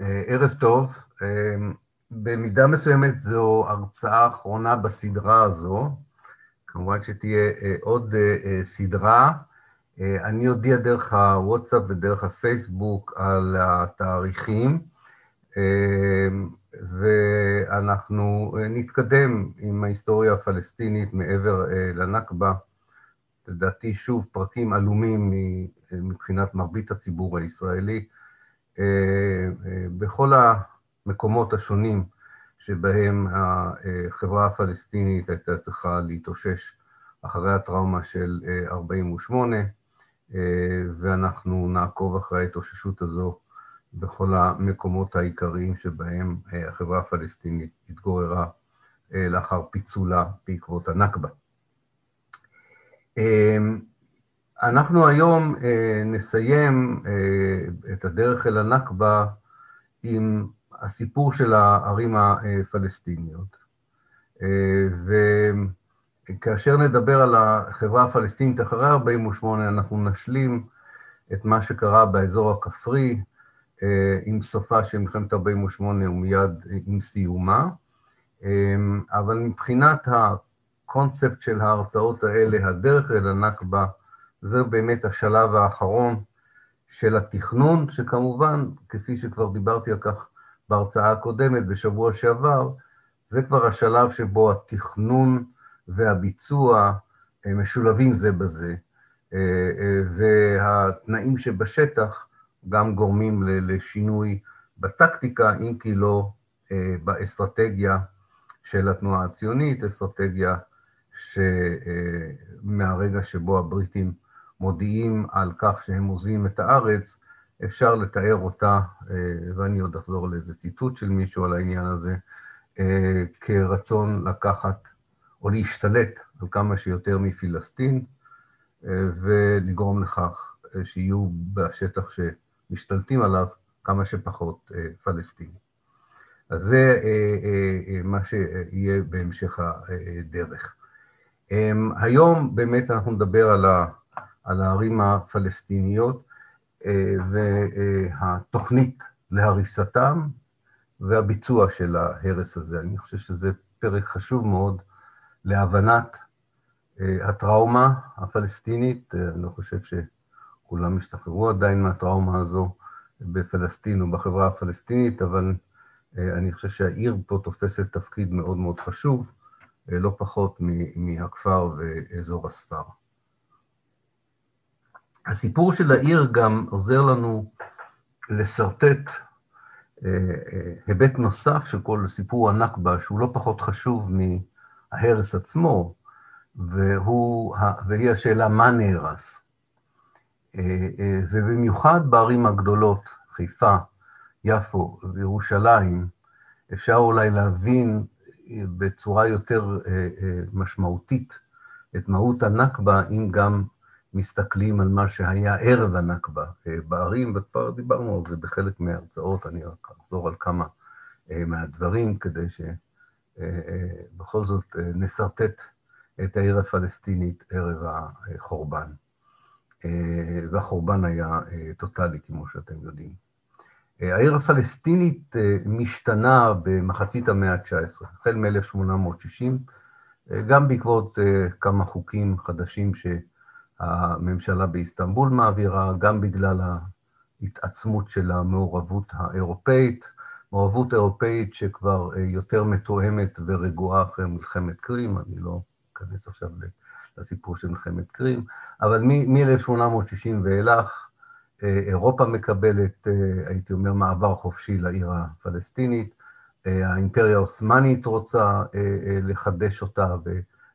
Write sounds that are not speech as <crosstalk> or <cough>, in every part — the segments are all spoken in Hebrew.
ערב טוב. במידה מסוימת זו הרצאה אחרונה בסדרה הזו. כמובן שתהיה עוד סדרה. אני אודיע דרך הוואטסאפ ודרך הפייסבוק על התאריכים, ואנחנו נתקדם עם ההיסטוריה הפלסטינית מעבר לנכבה. לדעתי, שוב, פרקים עלומים מבחינת מרבית הציבור הישראלי, בכל המקומות השונים שבהם החברה הפלסטינית הייתה צריכה להתאושש אחרי הטראומה של 48', ואנחנו נעקוב אחרי ההתאוששות הזו בכל המקומות העיקריים שבהם החברה הפלסטינית התגוררה לאחר פיצולה בעקבות הנכבה. אנחנו היום נסיים את הדרך אל הנכבה עם הסיפור של הערים הפלסטיניות. וכאשר נדבר על החברה הפלסטינית אחרי 48', אנחנו נשלים את מה שקרה באזור הכפרי, עם סופה של מלחמת 48' ומיד עם סיומה. אבל מבחינת הקונספט של ההרצאות האלה, הדרך אל הנכבה, זה באמת השלב האחרון של התכנון, שכמובן, כפי שכבר דיברתי על כך בהרצאה הקודמת, בשבוע שעבר, זה כבר השלב שבו התכנון והביצוע משולבים זה בזה, והתנאים שבשטח גם גורמים לשינוי בטקטיקה, אם כי לא באסטרטגיה של התנועה הציונית, אסטרטגיה שמהרגע שבו הבריטים מודיעים על כך שהם עוזבים את הארץ, אפשר לתאר אותה, ואני עוד אחזור לאיזה ציטוט של מישהו על העניין הזה, כרצון לקחת או להשתלט על כמה שיותר מפלסטין, ולגרום לכך שיהיו בשטח שמשתלטים עליו כמה שפחות פלסטינים. אז זה מה שיהיה בהמשך הדרך. היום באמת אנחנו נדבר על הערים הפלסטיניות והתוכנית להריסתם והביצוע של ההרס הזה. אני חושב שזה פרק חשוב מאוד להבנת הטראומה הפלסטינית. אני לא חושב שכולם השתחררו עדיין מהטראומה הזו בפלסטין ובחברה הפלסטינית, אבל אני חושב שהעיר פה תופסת תפקיד מאוד מאוד חשוב, לא פחות מהכפר ואזור הספר. הסיפור של העיר גם עוזר לנו לשרטט היבט נוסף של כל סיפור הנכבה, שהוא לא פחות חשוב מההרס עצמו, והוא, והיא השאלה מה נהרס. ובמיוחד בערים הגדולות, חיפה, יפו וירושלים, אפשר אולי להבין בצורה יותר משמעותית את מהות הנכבה, אם גם מסתכלים על מה שהיה ערב הנכבה בערים, וכבר דיברנו על זה בחלק מההרצאות, אני רק אחזור על כמה מהדברים, כדי שבכל זאת נסרטט את העיר הפלסטינית ערב החורבן. והחורבן היה טוטאלי, כמו שאתם יודעים. העיר הפלסטינית משתנה במחצית המאה ה-19, החל מ-1860, גם בעקבות כמה חוקים חדשים שהממשלה באיסטנבול מעבירה, גם בגלל ההתעצמות של המעורבות האירופאית, מעורבות אירופאית שכבר יותר מתואמת ורגועה אחרי מלחמת קרים, אני לא אכנס עכשיו לסיפור של מלחמת קרים, אבל מ-1860 ואילך, אירופה מקבלת, הייתי אומר, מעבר חופשי לעיר הפלסטינית, האימפריה העות'מאנית רוצה לחדש אותה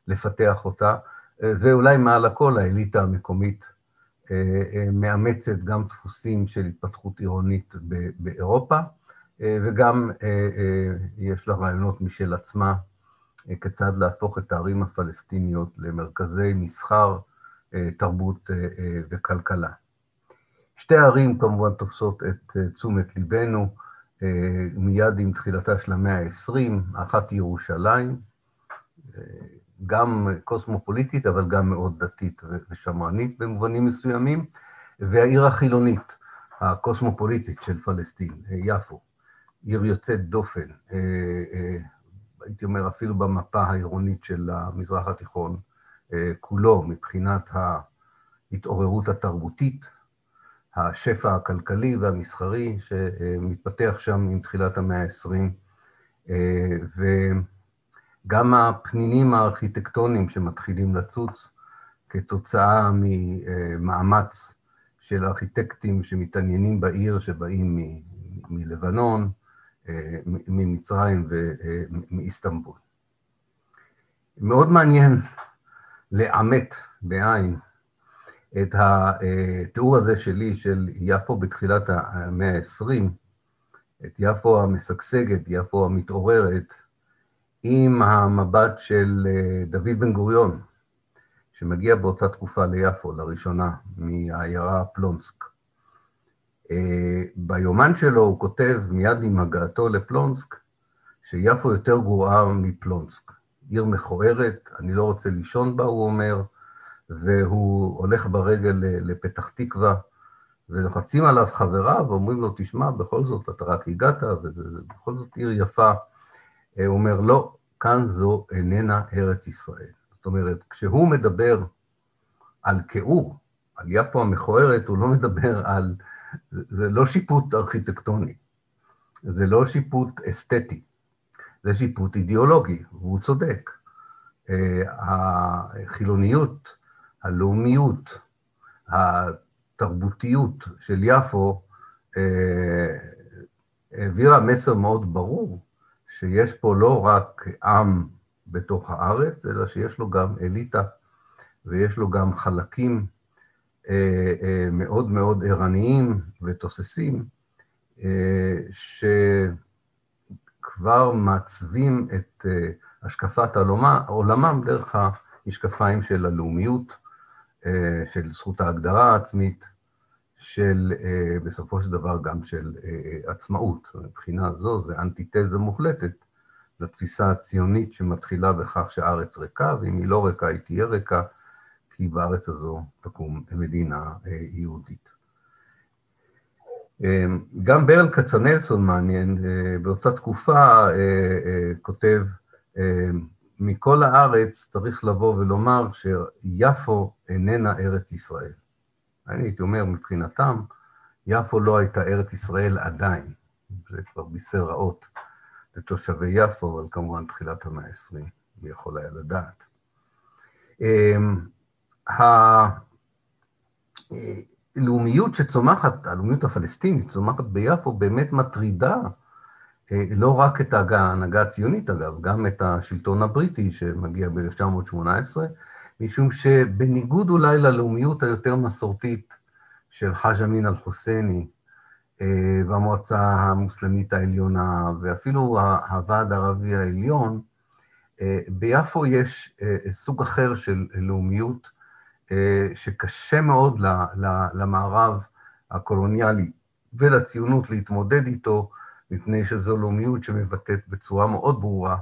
ולפתח אותה, ואולי מעל הכל האליטה המקומית מאמצת גם דפוסים של התפתחות עירונית באירופה, וגם יש לה רעיונות משל עצמה כיצד להפוך את הערים הפלסטיניות למרכזי מסחר, תרבות וכלכלה. שתי הערים כמובן תופסות את תשומת ליבנו, מיד עם תחילתה של המאה ה-20, אחת ירושלים, גם קוסמופוליטית, אבל גם מאוד דתית ושמרנית במובנים מסוימים, והעיר החילונית, הקוסמופוליטית של פלסטין, יפו. עיר יוצאת דופן, הייתי אומר אפילו במפה העירונית של המזרח התיכון כולו, מבחינת ההתעוררות התרבותית, השפע הכלכלי והמסחרי שמתפתח שם עם תחילת המאה ה-20, וגם הפנינים הארכיטקטוניים שמתחילים לצוץ כתוצאה ממאמץ של ארכיטקטים שמתעניינים בעיר, שבאים מלבנון, ממצרים ומאיסטנבול. מאוד מעניין לעמת בעין את התיאור הזה שלי של יפו בתחילת המאה ה-20, את יפו המשגשגת, יפו המתעוררת, עם המבט של דוד בן גוריון, שמגיע באותה תקופה ליפו לראשונה, מהעיירה פלונסק. ביומן שלו הוא כותב מיד עם הגעתו לפלונסק, שיפו יותר גרועה מפלונסק. עיר מכוערת, אני לא רוצה לישון בה, הוא אומר, והוא הולך ברגל לפתח תקווה, ולוחצים עליו חבריו ואומרים לו, תשמע, בכל זאת, אתה רק הגעת, ובכל זאת עיר יפה. הוא אומר, לא, כאן זו איננה ארץ ישראל. זאת אומרת, כשהוא מדבר על כיעור, על יפו המכוערת, הוא לא מדבר על... זה לא שיפוט ארכיטקטוני, זה לא שיפוט אסתטי, זה שיפוט אידיאולוגי, והוא צודק. החילוניות, הלאומיות, התרבותיות של יפו העבירה מסר מאוד ברור, שיש פה לא רק עם בתוך הארץ, אלא שיש לו גם אליטה ויש לו גם חלקים מאוד מאוד ערניים ותוססים, שכבר מעצבים את השקפת עולמם דרך המשקפיים של הלאומיות, של זכות ההגדרה העצמית, של בסופו של דבר גם של עצמאות. מבחינה זו זה אנטיתזה מוחלטת לתפיסה הציונית שמתחילה בכך שהארץ ריקה, ואם היא לא ריקה היא תהיה ריקה, כי בארץ הזו תקום מדינה יהודית. גם ברל כצנלסון מעניין, באותה תקופה כותב, מכל הארץ צריך לבוא ולומר שיפו איננה ארץ ישראל. אני הייתי אומר, מבחינתם, יפו לא הייתה ארץ ישראל עדיין. זה כבר בישר רעות לתושבי יפו, אבל כמובן תחילת המאה ה-20, מי יכול היה לדעת. הלאומיות שצומחת, הלאומיות הפלסטינית צומחת ביפו, באמת מטרידה לא רק את ההנהגה הציונית, אגב, גם את השלטון הבריטי שמגיע ב-1918, משום שבניגוד אולי ללאומיות היותר מסורתית של חאג' אמין אל-חוסייני והמועצה המוסלמית העליונה, ואפילו הוועד הערבי העליון, ביפו יש סוג אחר של לאומיות, שקשה מאוד למערב הקולוניאלי ולציונות להתמודד איתו, מפני שזו לאומיות שמבטאת בצורה מאוד ברורה,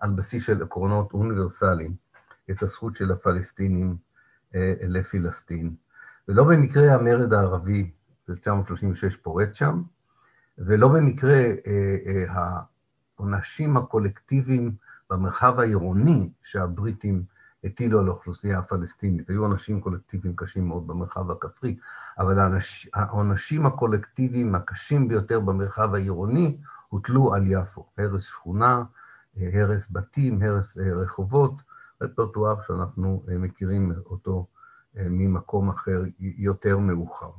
על בסיס של עקרונות אוניברסליים, את הזכות של הפלסטינים לפלסטין. ולא במקרה המרד הערבי ב-1936 פורץ שם, ולא במקרה העונשים הקולקטיביים במרחב העירוני שהבריטים הטילו על האוכלוסייה הפלסטינית. היו עונשים קולקטיביים קשים מאוד במרחב הכפרי, אבל העונשים הקולקטיביים הקשים ביותר במרחב העירוני הוטלו על יפו. הרס שכונה, הרס בתים, הרס רחובות, רפרטואר שאנחנו מכירים אותו ממקום אחר יותר מאוחר.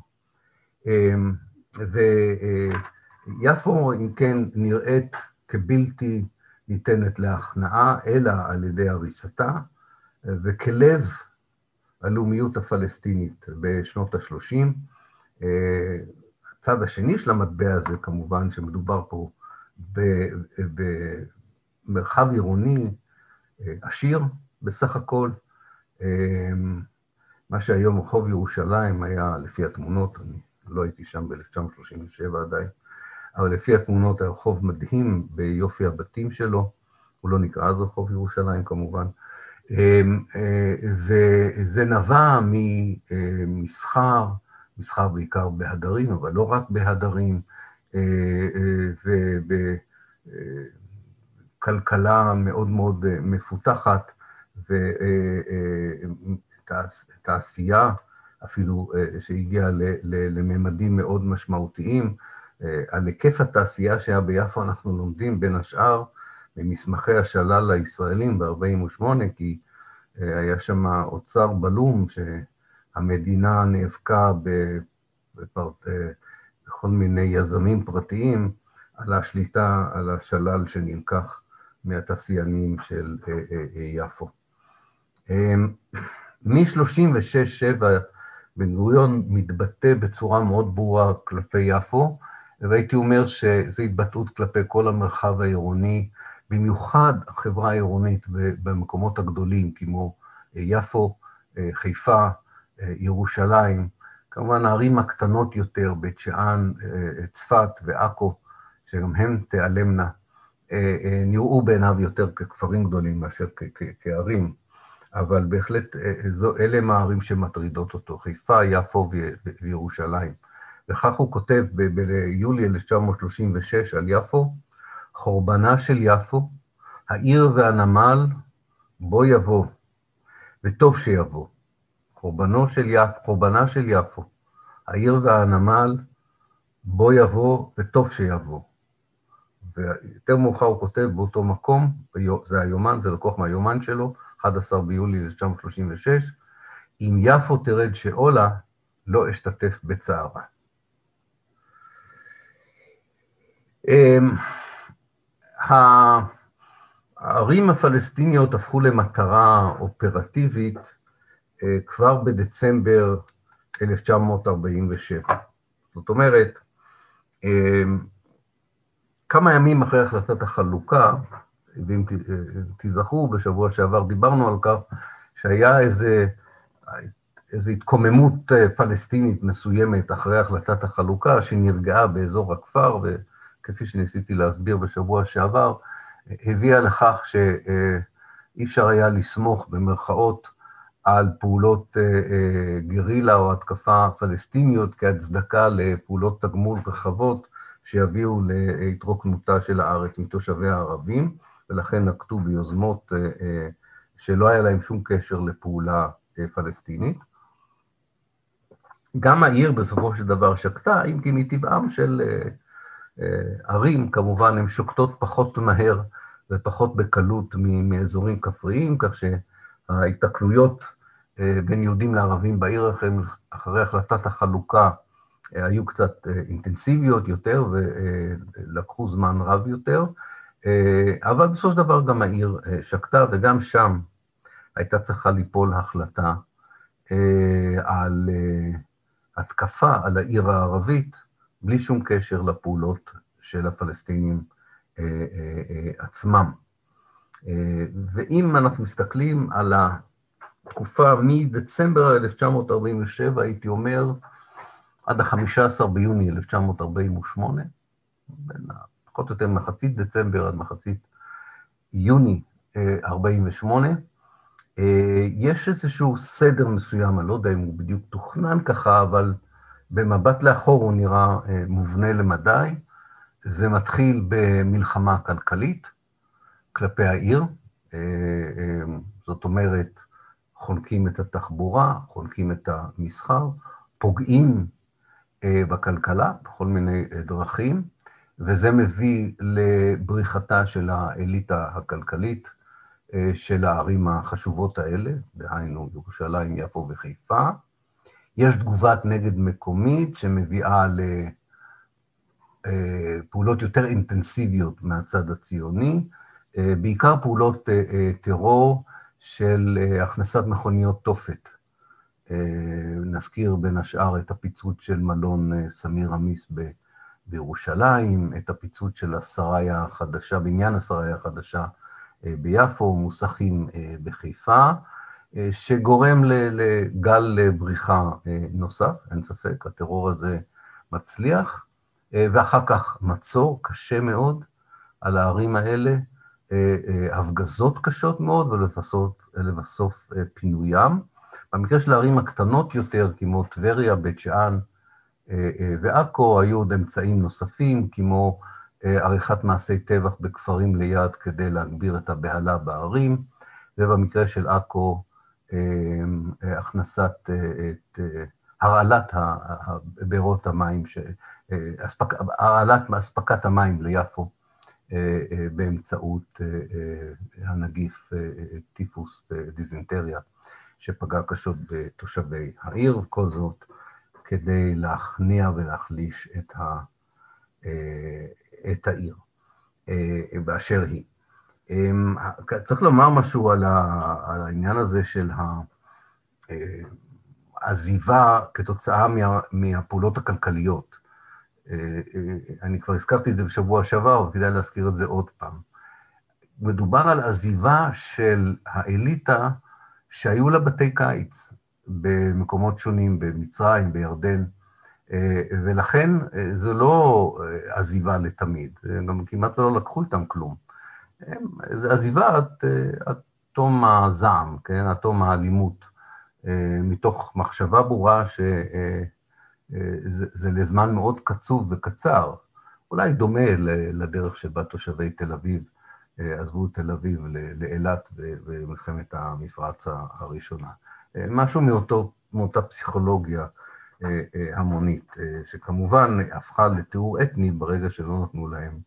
ויפו, אם כן, נראית כבלתי ניתנת להכנעה, אלא על ידי הריסתה, וכלב הלאומיות הפלסטינית בשנות ה-30. הצד השני של המטבע הזה, כמובן, שמדובר פה במרחב עירוני עשיר בסך הכל. מה שהיום רחוב ירושלים היה, לפי התמונות, אני לא הייתי שם ב-1937 עדיין, אבל לפי התמונות היה רחוב מדהים ביופי הבתים שלו, הוא לא נקרא אז רחוב ירושלים כמובן, וזה נבע ממסחר, מסחר בעיקר בהדרים, אבל לא רק בהדרים, בכלכלה מאוד מאוד מפותחת ותעשייה אפילו שהגיעה לממדים מאוד משמעותיים. על היקף התעשייה שהיה ביפו אנחנו לומדים בין השאר ממסמכי השלל הישראלים ב-48', כי היה שם אוצר בלום שהמדינה נאבקה בכל מיני יזמים פרטיים על השליטה על השלל שנלקח מהתעשיינים של יפו. מ-36-7 בן גוריון מתבטא בצורה מאוד ברורה כלפי יפו, והייתי אומר שזו התבטאות כלפי כל המרחב העירוני, במיוחד החברה העירונית במקומות הגדולים, כמו יפו, חיפה, ירושלים, כמובן הערים הקטנות יותר, בית שאן, צפת ועכו, שגם הן תיעלמנה, נראו בעיניו יותר ככפרים גדולים מאשר כערים, אבל בהחלט אלה הם הערים שמטרידות אותו, חיפה, יפו וירושלים. וכך הוא כותב ביולי 1936 על יפו, חורבנה של יפו, העיר והנמל, בוא יבוא, וטוב שיבוא. חורבנו של יפו, חורבנה של יפו, העיר והנמל, בוא יבוא, וטוב שיבוא. ויותר מאוחר הוא כותב באותו מקום, זה היומן, זה לקוח מהיומן שלו, 11 ביולי 1936, אם יפו תרד שאולה, לא אשתתף בצערה. אמ, הערים הפלסטיניות הפכו למטרה אופרטיבית אה, כבר בדצמבר 1947. זאת אומרת, אמ, כמה ימים אחרי החלטת החלוקה, ואם תיזכרו, בשבוע שעבר דיברנו על כך שהיה איזה, איזו התקוממות אה, פלסטינית מסוימת אחרי החלטת החלוקה, שנרגעה באזור הכפר, וכפי שניסיתי להסביר בשבוע שעבר, הביאה לכך שאי אפשר היה לסמוך במרכאות על פעולות אה, אה, גרילה או התקפה פלסטיניות כהצדקה לפעולות תגמול רחבות שיביאו להתרוקנותה של הארץ מתושביה הערבים, ולכן נקטו ביוזמות אה, שלא היה להם שום קשר לפעולה פלסטינית. גם העיר בסופו של דבר שקטה, אם כי מטבעם של ערים, כמובן, הן שוקטות פחות מהר ופחות בקלות מאזורים כפריים, כך שההיתקלויות אה, בין יהודים לערבים בעיר אחרי החלטת החלוקה אה, היו קצת אה, אינטנסיביות יותר ולקחו זמן רב יותר, אבל בסופו של דבר גם העיר שקטה, וגם שם הייתה צריכה ליפול החלטה על התקפה על העיר הערבית, בלי שום קשר לפעולות של הפלסטינים עצמם. ואם אנחנו מסתכלים על תקופה מדצמבר 1947, הייתי אומר, עד ה-15 ביוני 1948, בין פחות או יותר מחצית דצמבר עד מחצית יוני 48', אה, יש איזשהו סדר מסוים, אני לא יודע אם הוא בדיוק תוכנן ככה, אבל במבט לאחור הוא נראה אה, מובנה למדי. זה מתחיל במלחמה כלכלית כלפי העיר, אה, זאת אומרת, חונקים את התחבורה, חונקים את המסחר, פוגעים אה, בכלכלה בכל מיני אה, דרכים, וזה מביא לבריחתה של האליטה הכלכלית אה, של הערים החשובות האלה, דהיינו ירושלים, יפו וחיפה. יש תגובת נגד מקומית שמביאה לפעולות יותר אינטנסיביות מהצד הציוני, בעיקר פעולות טרור, של אה, הכנסת מכוניות תופת. אה, נזכיר בין השאר את הפיצוץ של מלון אה, סמיר עמיס בירושלים, את הפיצוץ של השריה החדשה, בניין השריה החדשה ביפו, מוסכים בחיפה, שגורם לגל בריחה נוסף, אין ספק, הטרור הזה מצליח, ואחר כך מצור קשה מאוד על הערים האלה, אה, אה, הפגזות קשות מאוד ולבסוף אה, פינוים. במקרה של הערים הקטנות יותר, כמו טבריה, בית שאן ועכו, היו עוד אמצעים נוספים, כמו עריכת מעשי טבח בכפרים ליד כדי להגביר את הבהלה בערים, ובמקרה של עכו, הכנסת, את הרעלת בארות המים, הרעלת אספקת המים ליפו באמצעות הנגיף טיפוס ודיזנטריה, שפגע קשות בתושבי העיר, וכל זאת כדי להכניע ולהחליש את, ה, את העיר באשר היא. צריך לומר משהו על העניין הזה של העזיבה כתוצאה מה, מהפעולות הכלכליות. אני כבר הזכרתי את זה בשבוע שעבר, אבל כדאי להזכיר את זה עוד פעם. מדובר על עזיבה של האליטה שהיו לה בתי קיץ במקומות שונים, במצרים, בירדן, ולכן זו לא עזיבה לתמיד, גם כמעט לא לקחו איתם כלום. זה עזיבה עד תום הזעם, כן, עד תום האלימות, מתוך מחשבה ברורה שזה לזמן מאוד קצוב וקצר, אולי דומה לדרך שבה תושבי תל אביב עזבו את תל אביב לאילת במלחמת המפרץ הראשונה. משהו מאותו, מאותה פסיכולוגיה המונית, שכמובן הפכה לתיאור אתני ברגע שלא נתנו להם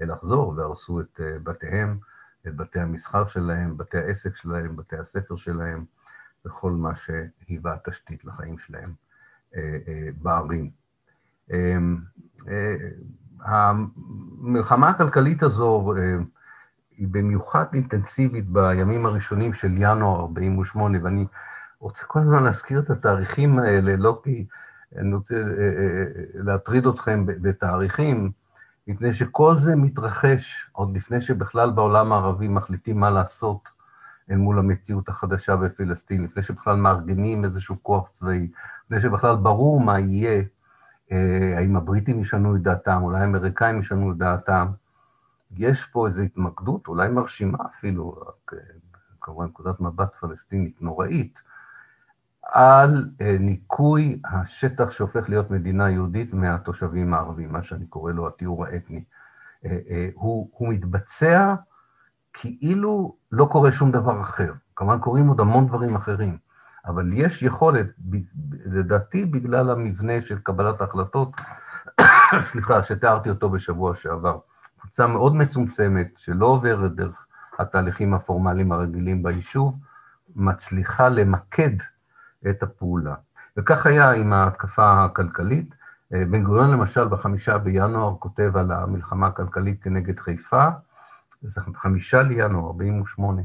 לחזור והרסו את בתיהם, את בתי המסחר שלהם, בתי העסק שלהם, בתי הספר שלהם, וכל מה שהיווה תשתית לחיים שלהם בערים. המלחמה הכלכלית הזו היא במיוחד אינטנסיבית בימים הראשונים של ינואר 48', ואני רוצה כל הזמן להזכיר את התאריכים האלה, לא כי אני רוצה להטריד אתכם בתאריכים, מפני שכל זה מתרחש עוד לפני שבכלל בעולם הערבי מחליטים מה לעשות אל מול המציאות החדשה בפלסטין, לפני שבכלל מארגנים איזשהו כוח צבאי, לפני שבכלל ברור מה יהיה, האם הבריטים ישנו את דעתם, אולי האמריקאים ישנו את דעתם. יש פה איזו התמקדות, אולי מרשימה אפילו, כמובן נקודת מבט פלסטינית נוראית, על ניקוי השטח שהופך להיות מדינה יהודית מהתושבים הערבים, מה שאני קורא לו התיאור האתני. הוא, הוא מתבצע כאילו לא קורה שום דבר אחר. כמובן קורים עוד המון דברים אחרים, אבל יש יכולת, לדעתי בגלל המבנה של קבלת ההחלטות, <coughs> סליחה, שתיארתי אותו בשבוע שעבר, קבוצה מאוד מצומצמת, שלא עוברת דרך התהליכים הפורמליים הרגילים ביישוב, מצליחה למקד את הפעולה. וכך היה עם ההתקפה הכלכלית. בן גוריון למשל בחמישה בינואר כותב על המלחמה הכלכלית כנגד חיפה, זה חמישה לינואר, 48.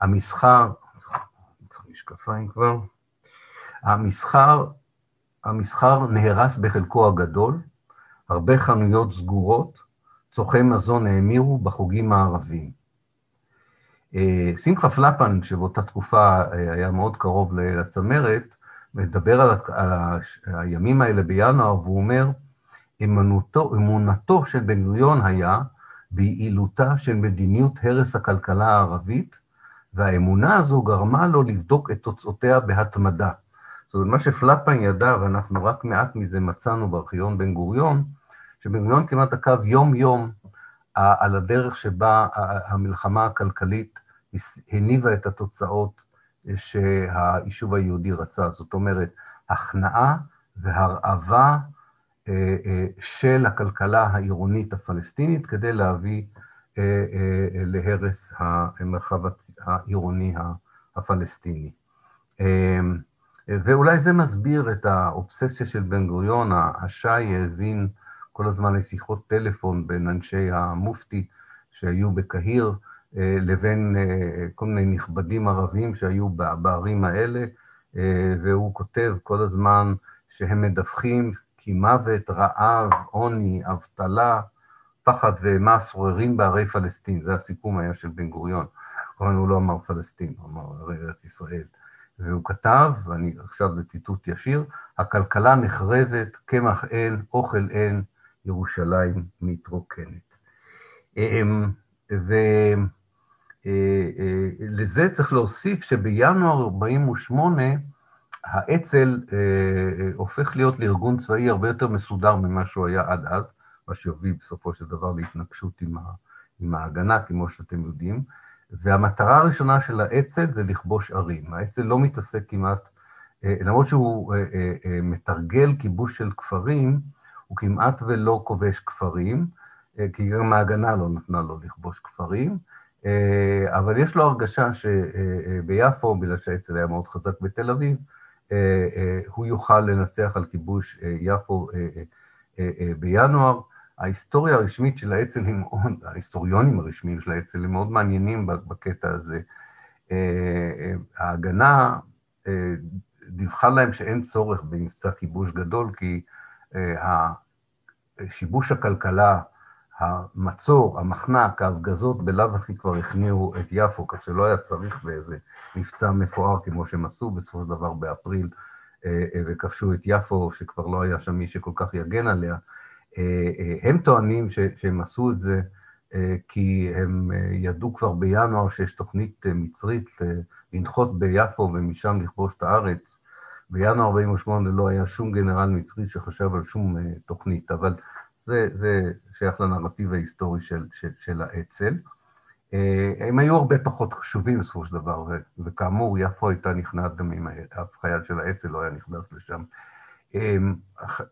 המסחר, צריך משקפיים כבר, המסחר, המסחר נהרס בחלקו הגדול, הרבה חנויות סגורות, צורכי מזון האמירו בחוגים הערביים. שמחה פלפן, שבאותה תקופה היה מאוד קרוב לצמרת, מדבר על, על הימים האלה בינואר, והוא אומר, אמונתו, אמונתו של בן גוריון היה ביעילותה של מדיניות הרס הכלכלה הערבית, והאמונה הזו גרמה לו לבדוק את תוצאותיה בהתמדה. זאת אומרת, מה שפלפן ידע, ואנחנו רק מעט מזה מצאנו בארכיון בן גוריון, שבן גוריון כמעט עקב יום-יום על הדרך שבה המלחמה הכלכלית הניבה את התוצאות שהיישוב היהודי רצה. זאת אומרת, הכנעה והרעבה של הכלכלה העירונית הפלסטינית כדי להביא להרס המרחב העירוני הפלסטיני. ואולי זה מסביר את האובססיה של בן גוריון, השי האזין כל הזמן לשיחות טלפון בין אנשי המופתי שהיו בקהיר, לבין כל מיני נכבדים ערבים שהיו בערים האלה, והוא כותב כל הזמן שהם מדווחים כי מוות, רעב, עוני, אבטלה, פחד ואימה שוררים בערי פלסטין, זה הסיכום היה של בן גוריון. כמובן הוא לא אמר פלסטין, הוא אמר ארץ ישראל. והוא כתב, ועכשיו זה ציטוט ישיר, הכלכלה נחרבת, קמח אין, אוכל אין, ירושלים מתרוקנת. ולזה צריך להוסיף שבינואר 48' האצ"ל הופך להיות לארגון צבאי הרבה יותר מסודר ממה שהוא היה עד אז. מה שיוביל בסופו של דבר להתנגשות עם, ה, עם ההגנה, כמו שאתם יודעים. והמטרה הראשונה של האצ"ל זה לכבוש ערים. האצ"ל לא מתעסק כמעט, אה, למרות שהוא אה, אה, מתרגל כיבוש של כפרים, הוא כמעט ולא כובש כפרים, כי גם ההגנה לא נתנה לו לכבוש כפרים, אבל יש לו הרגשה שביפו, בגלל שהאצ"ל היה מאוד חזק בתל אביב, הוא יוכל לנצח על כיבוש יפו בינואר. ההיסטוריה הרשמית של האצ"ל היא מאוד, ההיסטוריונים הרשמיים של האצ"ל הם מאוד מעניינים בקטע הזה. אה, ההגנה אה, דיווחה להם שאין צורך במבצע כיבוש גדול, כי אה, שיבוש הכלכלה, המצור, המחנק, ההפגזות, בלאו הכי כבר הכניעו את יפו, כך שלא היה צריך באיזה מבצע מפואר כמו שהם עשו בסופו של דבר באפריל, וכבשו את יפו, שכבר לא היה שם מי שכל כך יגן עליה. אה, אה, הם טוענים שהם עשו את זה אה, כי הם ידעו כבר בינואר שיש תוכנית מצרית לנחות ביפו ומשם לכבוש את הארץ. בינואר 48' לא היה שום גנרל מצרי שחשב על שום תוכנית, אבל זה, זה שייך לנרטיב ההיסטורי של, של, של האצ"ל. הם היו הרבה פחות חשובים בסופו של דבר, וכאמור, יפו הייתה נכנעת גם אם אף חייל של האצ"ל לא היה נכנס לשם.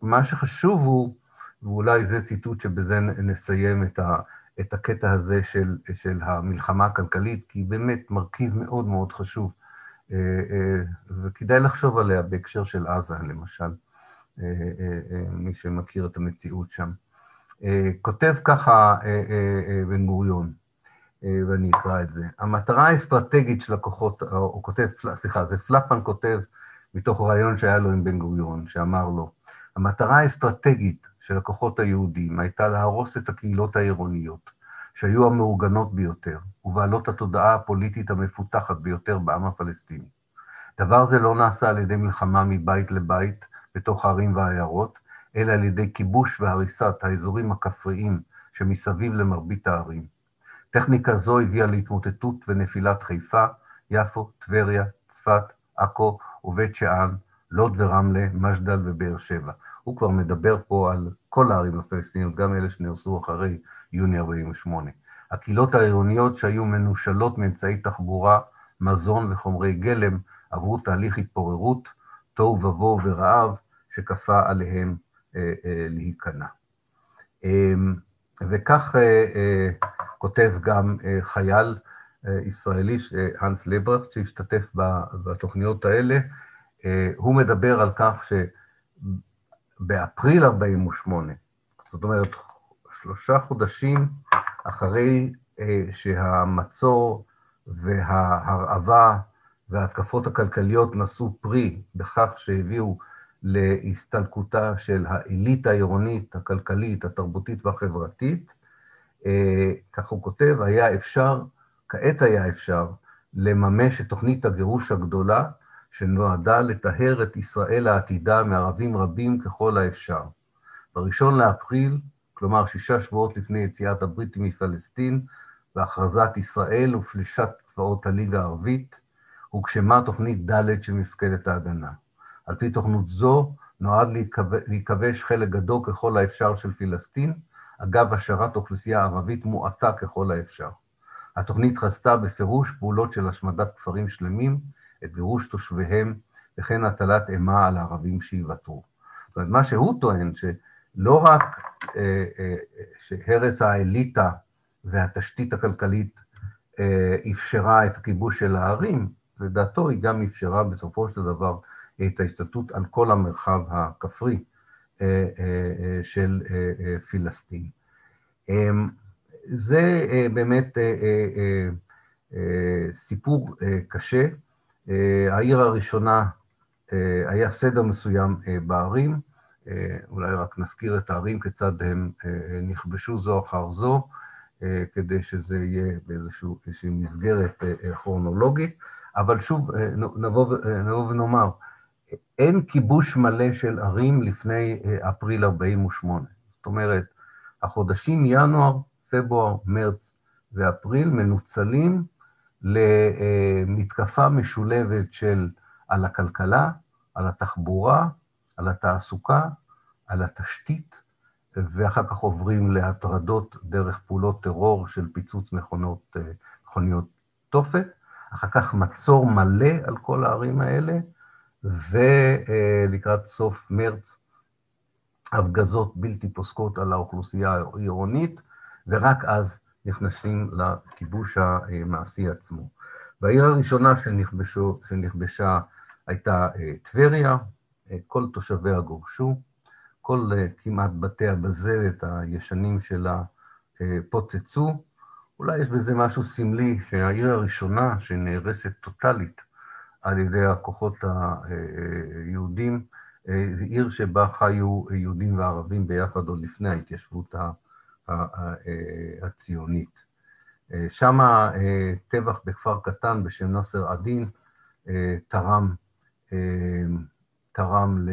מה שחשוב הוא ואולי זה ציטוט שבזה נסיים את, ה, את הקטע הזה של, של המלחמה הכלכלית, כי היא באמת מרכיב מאוד מאוד חשוב, אה, אה, וכדאי לחשוב עליה בהקשר של עזה, למשל, אה, מי שמכיר את המציאות שם. כותב ככה בן גוריון, ואני אקרא את זה. המטרה האסטרטגית של הכוחות, הוא כותב, סליחה, זה פלפמן כותב מתוך רעיון שהיה לו עם בן גוריון, שאמר לו, המטרה האסטרטגית של הכוחות היהודיים הייתה להרוס את הקהילות העירוניות, שהיו המאורגנות ביותר, ובעלות התודעה הפוליטית המפותחת ביותר בעם הפלסטיני. דבר זה לא נעשה על ידי מלחמה מבית לבית בתוך הערים והעיירות, אלא על ידי כיבוש והריסת האזורים הכפריים שמסביב למרבית הערים. טכניקה זו הביאה להתמוטטות ונפילת חיפה, יפו, טבריה, צפת, עכו ובית שאן, לוד ורמלה, מג'דל ובאר שבע. הוא כבר מדבר פה על כל הערים הפלסטיניות, גם אלה שנהרסו אחרי יוני 48. הקהילות העירוניות שהיו מנושלות מאמצעי תחבורה, מזון וחומרי גלם, עברו תהליך התפוררות, תוהו ובוהו ורעב, שכפה עליהם אה, אה, להיכנע. אה, וכך אה, אה, כותב גם אה, חייל אה, ישראלי, הנס לברכט, שהשתתף בתוכניות האלה, אה, הוא מדבר על כך ש... באפריל 48', זאת אומרת, שלושה חודשים אחרי אה, שהמצור וההרעבה וההתקפות הכלכליות נשאו פרי בכך שהביאו להסתלקותה של האליטה העירונית, הכלכלית, התרבותית והחברתית, אה, כך הוא כותב, היה אפשר, כעת היה אפשר, לממש את תוכנית הגירוש הגדולה, שנועדה לטהר את ישראל העתידה מערבים רבים ככל האפשר. בראשון לאפריל, כלומר שישה שבועות לפני יציאת הבריטים מפלסטין והכרזת ישראל ופלישת צבאות הליגה הערבית, הוגשמה תוכנית ד' של מפקדת ההגנה. על פי תוכנית זו נועד להיכבש חלק גדול ככל האפשר של פלסטין, אגב השארת אוכלוסייה ערבית מועטה ככל האפשר. התוכנית חזתה בפירוש פעולות של השמדת כפרים שלמים, את גירוש תושביהם, וכן הטלת אימה על הערבים שיוותרו. זאת אומרת, מה שהוא טוען, שלא רק אה, אה, שהרס האליטה והתשתית הכלכלית אה, אפשרה את הכיבוש של הערים, לדעתו היא גם אפשרה בסופו של דבר את ההשתתפות על כל המרחב הכפרי של פלסטין. זה באמת סיפור קשה, העיר הראשונה, היה סדר מסוים בערים, אולי רק נזכיר את הערים, כיצד הם נכבשו זו אחר זו, כדי שזה יהיה באיזושהי מסגרת כרונולוגית, אבל שוב, נבוא, נבוא ונאמר, אין כיבוש מלא של ערים לפני אפריל 48. זאת אומרת, החודשים ינואר, פברואר, מרץ ואפריל מנוצלים למתקפה משולבת של על הכלכלה, על התחבורה, על התעסוקה, על התשתית ואחר כך עוברים להטרדות דרך פעולות טרור של פיצוץ מכונות, מכוניות תופת, אחר כך מצור מלא על כל הערים האלה, ולקראת סוף מרץ הפגזות בלתי פוסקות על האוכלוסייה העירונית, ורק אז נכנסים לכיבוש המעשי עצמו. והעיר הראשונה שנכבשו, שנכבשה הייתה אה, טבריה, אה, כל תושביה גורשו, כל אה, כמעט בתי הבזלת הישנים שלה פוצצו. אולי יש בזה משהו סמלי, שהעיר הראשונה שנהרסת טוטאלית על ידי הכוחות היהודים, זו עיר שבה חיו יהודים וערבים ביחד עוד לפני ההתיישבות הציונית. שם טבח בכפר קטן בשם נאסר א-דין תרם, תרם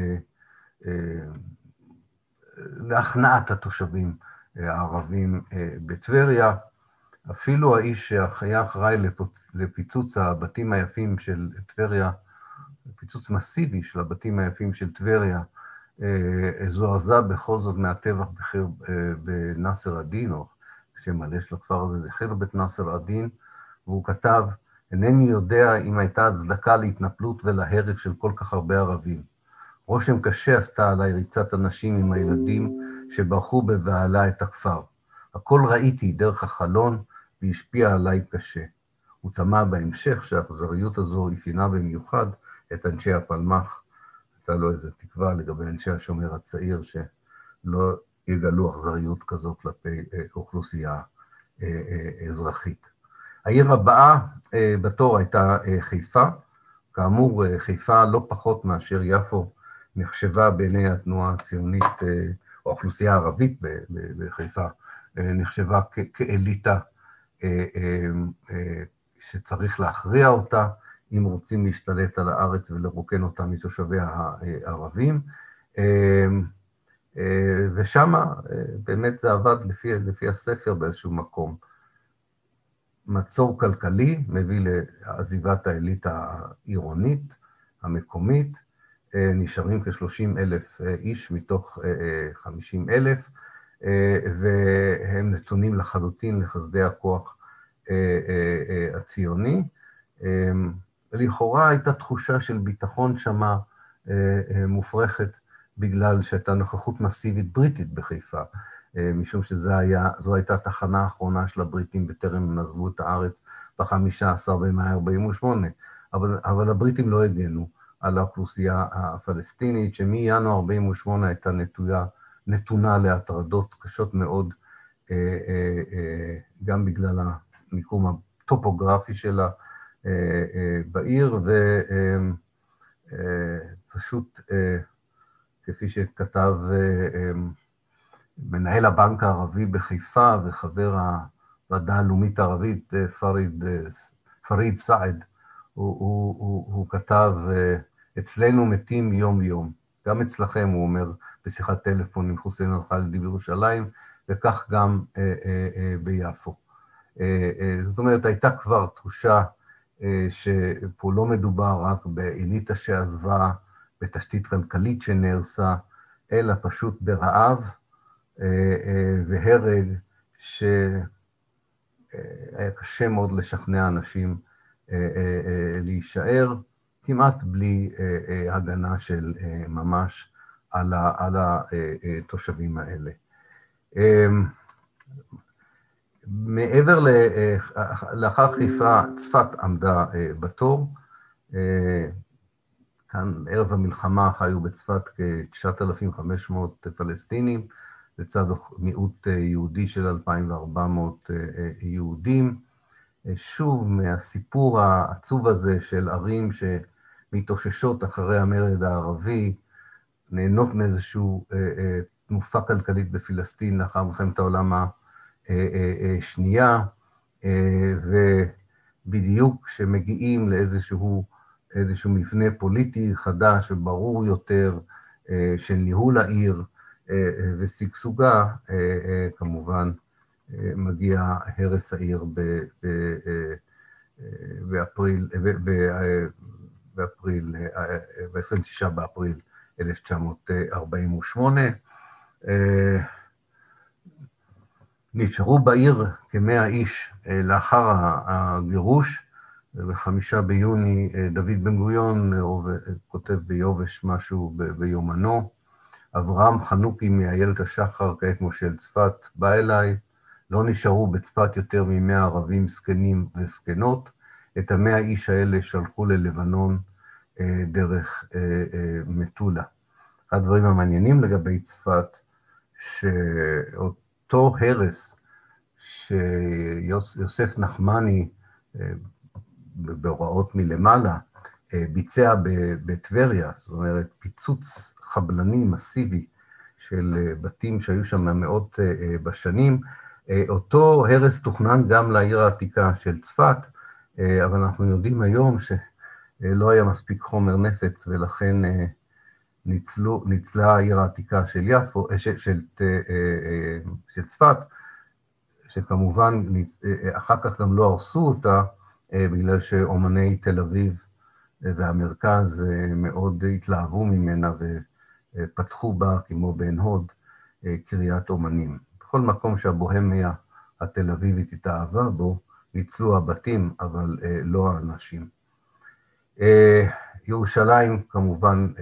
להכנעת התושבים הערבים בטבריה. אפילו האיש שהיה אחראי לפיצוץ הבתים היפים של טבריה, פיצוץ מסיבי של הבתים היפים של טבריה, זועזע בכל זאת מהטבח בנאסר א-דין, או שם מלא של הכפר הזה זה חיר בית נאסר א-דין, והוא כתב, אינני יודע אם הייתה הצדקה להתנפלות ולהרג של כל כך הרבה ערבים. רושם קשה עשתה עליי ריצת הנשים עם הילדים שברחו בבהלה את הכפר. הכל ראיתי דרך החלון והשפיע עליי קשה. הוא תמה בהמשך שהאכזריות הזו אפיינה במיוחד את אנשי הפלמ"ח. הייתה לו איזו תקווה לגבי אנשי השומר הצעיר שלא יגלו אכזריות כזו כלפי אה, אוכלוסייה אה, אה, אזרחית. העיר הבאה בתור הייתה חיפה. כאמור, חיפה לא פחות מאשר יפו נחשבה בעיני התנועה הציונית, או האוכלוסייה הערבית בחיפה, נחשבה כאליטה שצריך להכריע אותה אם רוצים להשתלט על הארץ ולרוקן אותה מתושביה הערבים. אה, אה, באמת זה עבד לפי, לפי הספר באיזשהו מקום. מצור כלכלי מביא לעזיבת האליטה העירונית, המקומית, אה, נשארים כ-30 אלף איש מתוך 50 אלף, והם נתונים לחלוטין לחסדי הכוח הציוני. לכאורה הייתה תחושה של ביטחון שמה מופרכת בגלל שהייתה נוכחות מסיבית בריטית בחיפה, אה, משום שזו הייתה התחנה האחרונה של הבריטים בטרם הם עזבו את הארץ ב-15 במאי 48', אבל, אבל הבריטים לא הגנו על האוכלוסייה הפלסטינית, שמינואר 48' הייתה נטויה, נתונה להטרדות קשות מאוד, אה, אה, גם בגלל המיקום הטופוגרפי שלה בעיר, ופשוט כפי שכתב אה, מנהל הבנק הערבי בחיפה וחבר הוועדה הלאומית הערבית, אה, פריד, אה, פריד סעד, הוא, הוא, הוא, הוא כתב, אצלנו מתים יום-יום. גם אצלכם, הוא אומר, בשיחת טלפון עם חוסיין אל-חאלדי בירושלים, וכך גם אה, אה, אה, ביפו. אה, אה, זאת אומרת, הייתה כבר תחושה אה, שפה לא מדובר רק באליטה שעזבה בתשתית כלכלית שנהרסה, אלא פשוט ברעב אה, אה, והרג שהיה קשה מאוד לשכנע אנשים אה, להישאר, כמעט בלי הגנה של ממש על התושבים האלה. מעבר ל... לאחר חיפה, צפת עמדה בתור. כאן ערב המלחמה חיו בצפת כ-9,500 פלסטינים, לצד מיעוט אה, יהודי של 2,400 אה, אה, יהודים. שוב, מהסיפור העצוב הזה של ערים שמתאוששות אחרי המרד הערבי, נהנות מאיזושהי תנופה כלכלית בפלסטין לאחר מלחמת העולם השנייה, ובדיוק כשמגיעים לאיזשהו איזשהו מבנה פוליטי חדש וברור יותר אה, של ניהול העיר אה, אה, ושגשוגה, כמובן מגיע הרס העיר באפריל, באפריל, ב-26 באפריל 1948. נשארו בעיר כמאה איש לאחר הגירוש, בחמישה ביוני דוד בן גוריון כותב ביובש משהו ביומנו. אברהם חנוכי מאיילת השחר, כעת מושל צפת, בא אליי, לא נשארו בצפת יותר ממאה ערבים זקנים וזקנות, את המאה איש האלה שלחו ללבנון אה, דרך אה, אה, מטולה. אחד הדברים המעניינים לגבי צפת, שאותו הרס שיוסף נחמני, אה, בהוראות מלמעלה, אה, ביצע בטבריה, זאת אומרת, פיצוץ חבלני מסיבי של אה, בתים שהיו שם מאות אה, בשנים, אותו הרס תוכנן גם לעיר העתיקה של צפת, אבל אנחנו יודעים היום שלא היה מספיק חומר נפץ, ולכן ניצלו, ניצלה העיר העתיקה של יפו, של, של, של צפת, שכמובן אחר כך גם לא הרסו אותה, אה, בגלל שאומני תל אביב אה, והמרכז אה, מאוד התלהבו ממנה ופתחו בה, כמו בעין הוד, קריית אומנים. בכל מקום שהבוהמיה התל אביבית התאהבה בו, ניצלו הבתים, אבל לא האנשים. ירושלים, כמובן,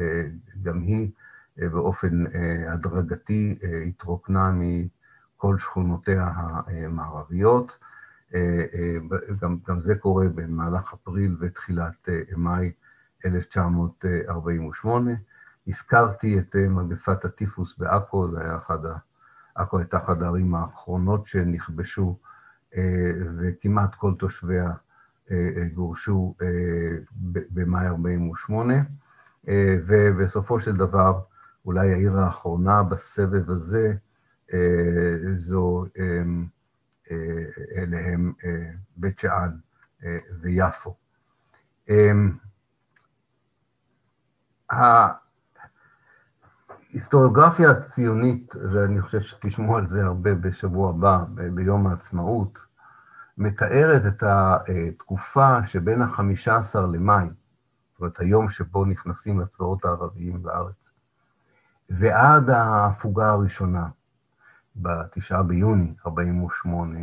גם היא באופן הדרגתי התרוקנה מכל שכונותיה המערביות. אה, אה, גם, גם זה קורה במהלך אפריל ותחילת אה, מאי 1948. הזכרתי את מגפת הטיפוס בעכו, זה היה אחד ה... עכו הייתה אחת הערים האחרונות שנכבשו, וכמעט כל תושביה גורשו במאי 48', ובסופו של דבר, אולי העיר האחרונה בסבב הזה, זו אלה הם אה, בית שאן אה, ויפו. ההיסטוריוגרפיה הציונית, ואני חושב שתשמעו על זה הרבה בשבוע הבא, ביום העצמאות, מתארת את התקופה שבין ה-15 למאי, זאת אומרת, היום שבו נכנסים לצבאות הערביים בארץ, ועד ההפוגה הראשונה, בתשעה ביוני 48',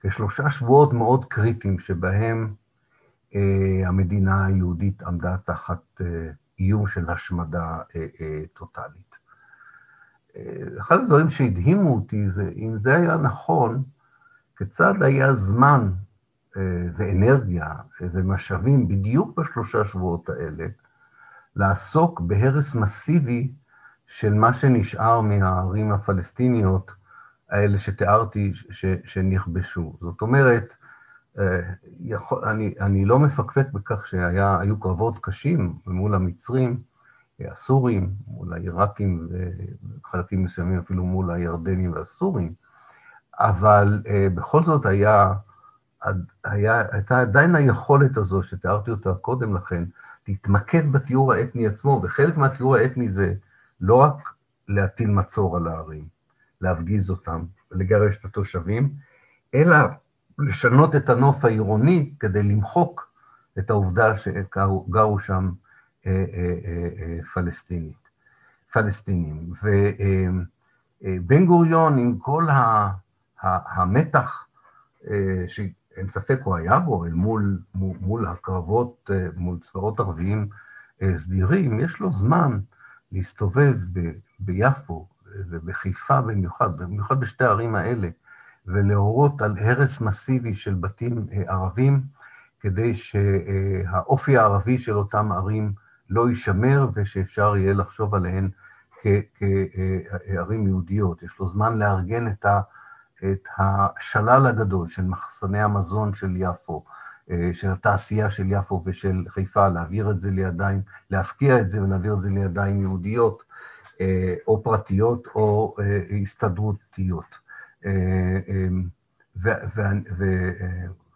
כשלושה שבועות מאוד קריטיים שבהם אה, המדינה היהודית עמדה תחת אה, איום של השמדה אה, אה, טוטאלית. אה, אחד הדברים שהדהימו אותי זה אם זה היה נכון, כיצד היה זמן אה, ואנרגיה ומשאבים בדיוק בשלושה שבועות האלה לעסוק בהרס מסיבי של מה שנשאר מהערים הפלסטיניות האלה שתיארתי שנכבשו. זאת אומרת, אה, יכול, אני, אני לא מפקפק בכך שהיו קרבות קשים מול המצרים, הסורים, מול העיראקים וחלקים מסוימים אפילו מול הירדנים והסורים, אבל uh, בכל זאת היה, היה, הייתה עדיין היכולת הזו, שתיארתי אותה קודם לכן, להתמקד בתיאור האתני עצמו, וחלק מהתיאור האתני זה לא רק להטיל מצור על הערים, להפגיז אותם, לגרש את התושבים, אלא לשנות את הנוף העירוני כדי למחוק את העובדה שגרו שם אה, אה, אה, פלסטינית, פלסטינים. ובן גוריון, עם כל המתח שאין ספק הוא היה בו, אל מול, מול הקרבות, מול צבאות ערביים סדירים, יש לו זמן להסתובב ב, ביפו ובחיפה במיוחד, במיוחד בשתי הערים האלה, ולהורות על הרס מסיבי של בתים אה, ערבים, כדי שהאופי הערבי של אותם ערים לא יישמר ושאפשר יהיה לחשוב עליהן כערים יהודיות. יש לו זמן לארגן את, ה, את השלל הגדול של מחסני המזון של יפו, אה, של התעשייה של יפו ושל חיפה, להעביר את זה לידיים, להפקיע את זה ולהעביר את זה לידיים יהודיות, אה, או פרטיות או אה, הסתדרותיות.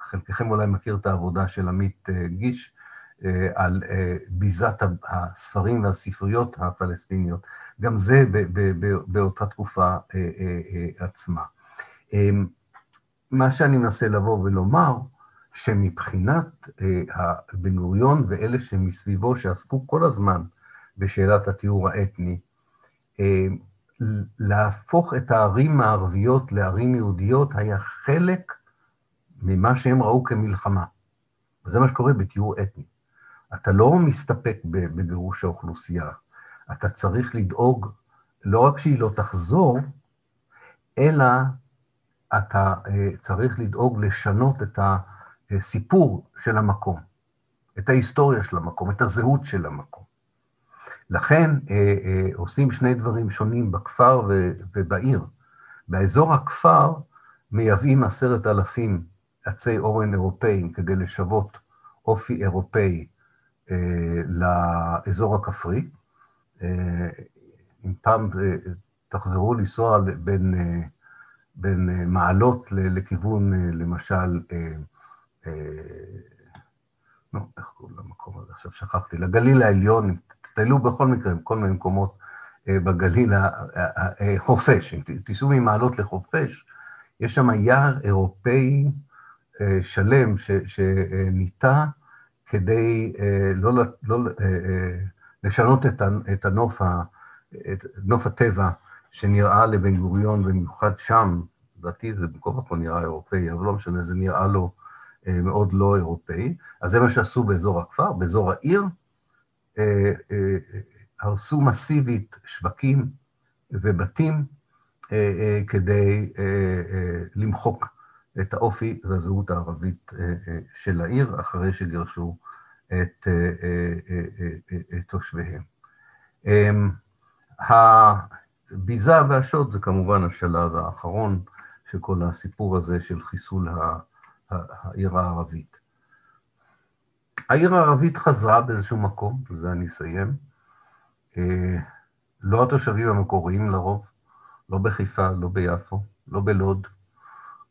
וחלקכם אולי מכיר את העבודה של עמית גיש על ביזת הספרים והספריות הפלסטיניות, גם זה באותה תקופה עצמה. מה שאני מנסה לבוא ולומר, שמבחינת אה, בן גוריון ואלה שמסביבו, שעסקו כל הזמן בשאלת התיאור האתני, אה, להפוך את הערים הערביות לערים יהודיות היה חלק ממה שהם ראו כמלחמה. וזה מה שקורה בטיהור אתני. אתה לא מסתפק בגירוש האוכלוסייה, אתה צריך לדאוג לא רק שהיא לא תחזור, אלא אתה אה, צריך לדאוג לשנות את הסיפור של המקום, את ההיסטוריה של המקום, את הזהות של המקום. לכן אה, אה, עושים שני דברים שונים בכפר ובעיר. באזור הכפר מייבאים עשרת אלפים עצי אורן אירופאים כדי לשוות אופי אירופאי לאזור הכפרי. אם פעם תחזרו לנסוע בין בין אה, מעלות לכיוון, אה, למשל, אה, נו, איך קוראים למקום הזה? עכשיו שכחתי, לגליל העליון, תטיילו בכל מקרה, כל מיני מקומות בגליל, חורפיש, אם תיסעו ממעלות לחורפיש, יש שם יער אירופאי שלם שניטע כדי לא, לא לשנות את הנוף, את נוף הטבע שנראה לבן גוריון, במיוחד שם, לדעתי זה כה וכה נראה אירופאי, אבל לא משנה, זה נראה לו אה, מאוד לא אירופאי. אז זה מה שעשו באזור הכפר, באזור העיר, אה, אה, הרסו מסיבית שווקים ובתים אה, אה, כדי אה, אה, למחוק את האופי והזהות הערבית אה, אה, של העיר, אחרי שגירשו את, אה, תושביהם. אה, ביזה והשוד זה כמובן השלב האחרון של כל הסיפור הזה של חיסול העיר הערבית. העיר הערבית חזרה באיזשהו מקום, בזה אני אסיים. לא התושבים המקוריים לרוב, לא בחיפה, לא ביפו, לא בלוד,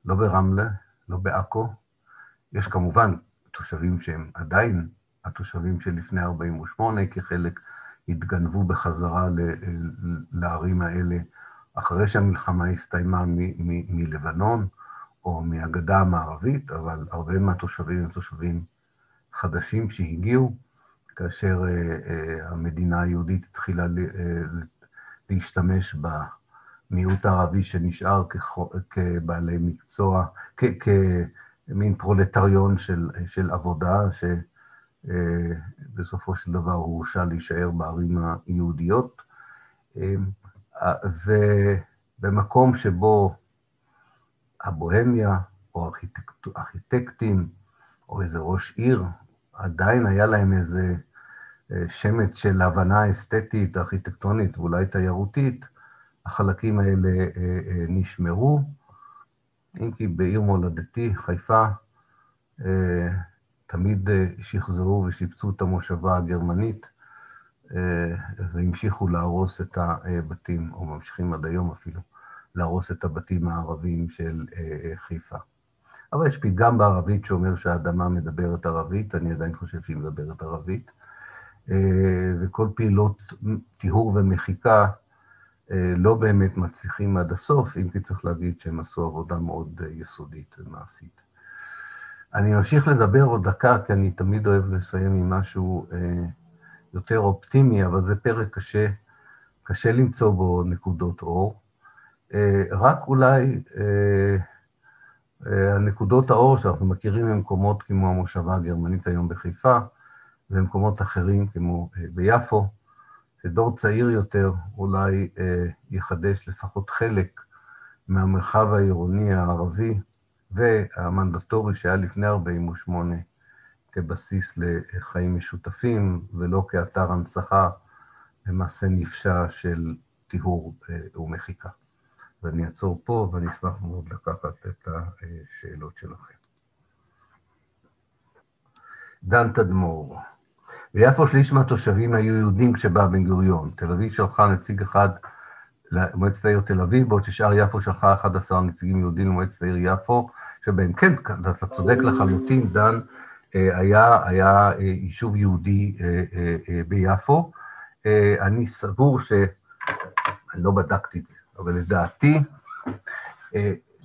לא ברמלה, לא בעכו. יש כמובן תושבים שהם עדיין התושבים של לפני 48' כחלק התגנבו בחזרה לערים האלה אחרי שהמלחמה הסתיימה מלבנון או מהגדה המערבית, אבל הרבה מהתושבים הם תושבים חדשים שהגיעו, כאשר אה, אה, המדינה היהודית התחילה אה, להשתמש במיעוט הערבי שנשאר כבעלי מקצוע, כמין פרולטריון של, של עבודה, ש... אה, של דבר הוא הורשה להישאר בערים היהודיות. אה, ובמקום שבו הבוהמיה, או ארכיטקט, ארכיטקטים, או איזה ראש עיר, עדיין היה להם איזה אה, שמץ של הבנה אסתטית, ארכיטקטונית ואולי תיירותית, החלקים האלה נשמרו, אם כי בעיר מולדתי, חיפה, תמיד אה, שחזרו ושיפצו את המושבה הגרמנית אה, והמשיכו להרוס את הבתים, או ממשיכים עד היום אפילו, להרוס את הבתים הערביים של אה, חיפה. אבל יש פתגם בערבית שאומר שהאדמה מדברת ערבית, אני עדיין חושב שהיא מדברת ערבית, וכל פעילות טיהור ומחיקה לא באמת מצליחים עד הסוף, אם כי צריך להגיד שהם עשו עבודה מאוד יסודית ומעשית. אני אמשיך לדבר עוד דקה, כי אני תמיד אוהב לסיים עם משהו אה, יותר אופטימי, אבל זה פרק קשה, קשה למצוא בו נקודות אור. אה, רק אולי אה, אה, נקודות האור שאנחנו מכירים ממקומות כמו המושבה הגרמנית היום בחיפה, ומקומות אחרים כמו אה, ביפו, שדור צעיר יותר אולי אה, יחדש לפחות חלק מהמרחב העירוני הערבי, והמנדטורי שהיה לפני 48' כבסיס לחיים משותפים, ולא כאתר הנצחה למעשה נפשע של טיהור אה, ומחיקה. ואני אעצור פה, ואני אשמח מאוד לקחת את השאלות שלכם. דן תדמור, ביפו שליש מהתושבים היו יהודים כשבא בן גוריון. תל אביב שלחה נציג אחד למועצת העיר תל אביב, בעוד ששאר יפו שלחה 11 נציגים יהודים למועצת העיר יפו, שבהם כן, אתה צודק לחלוטין, דן, אה, היה, היה אה, יישוב יהודי אה, ביפו. אני סבור ש... אני לא בדקתי את זה, אבל לדעתי,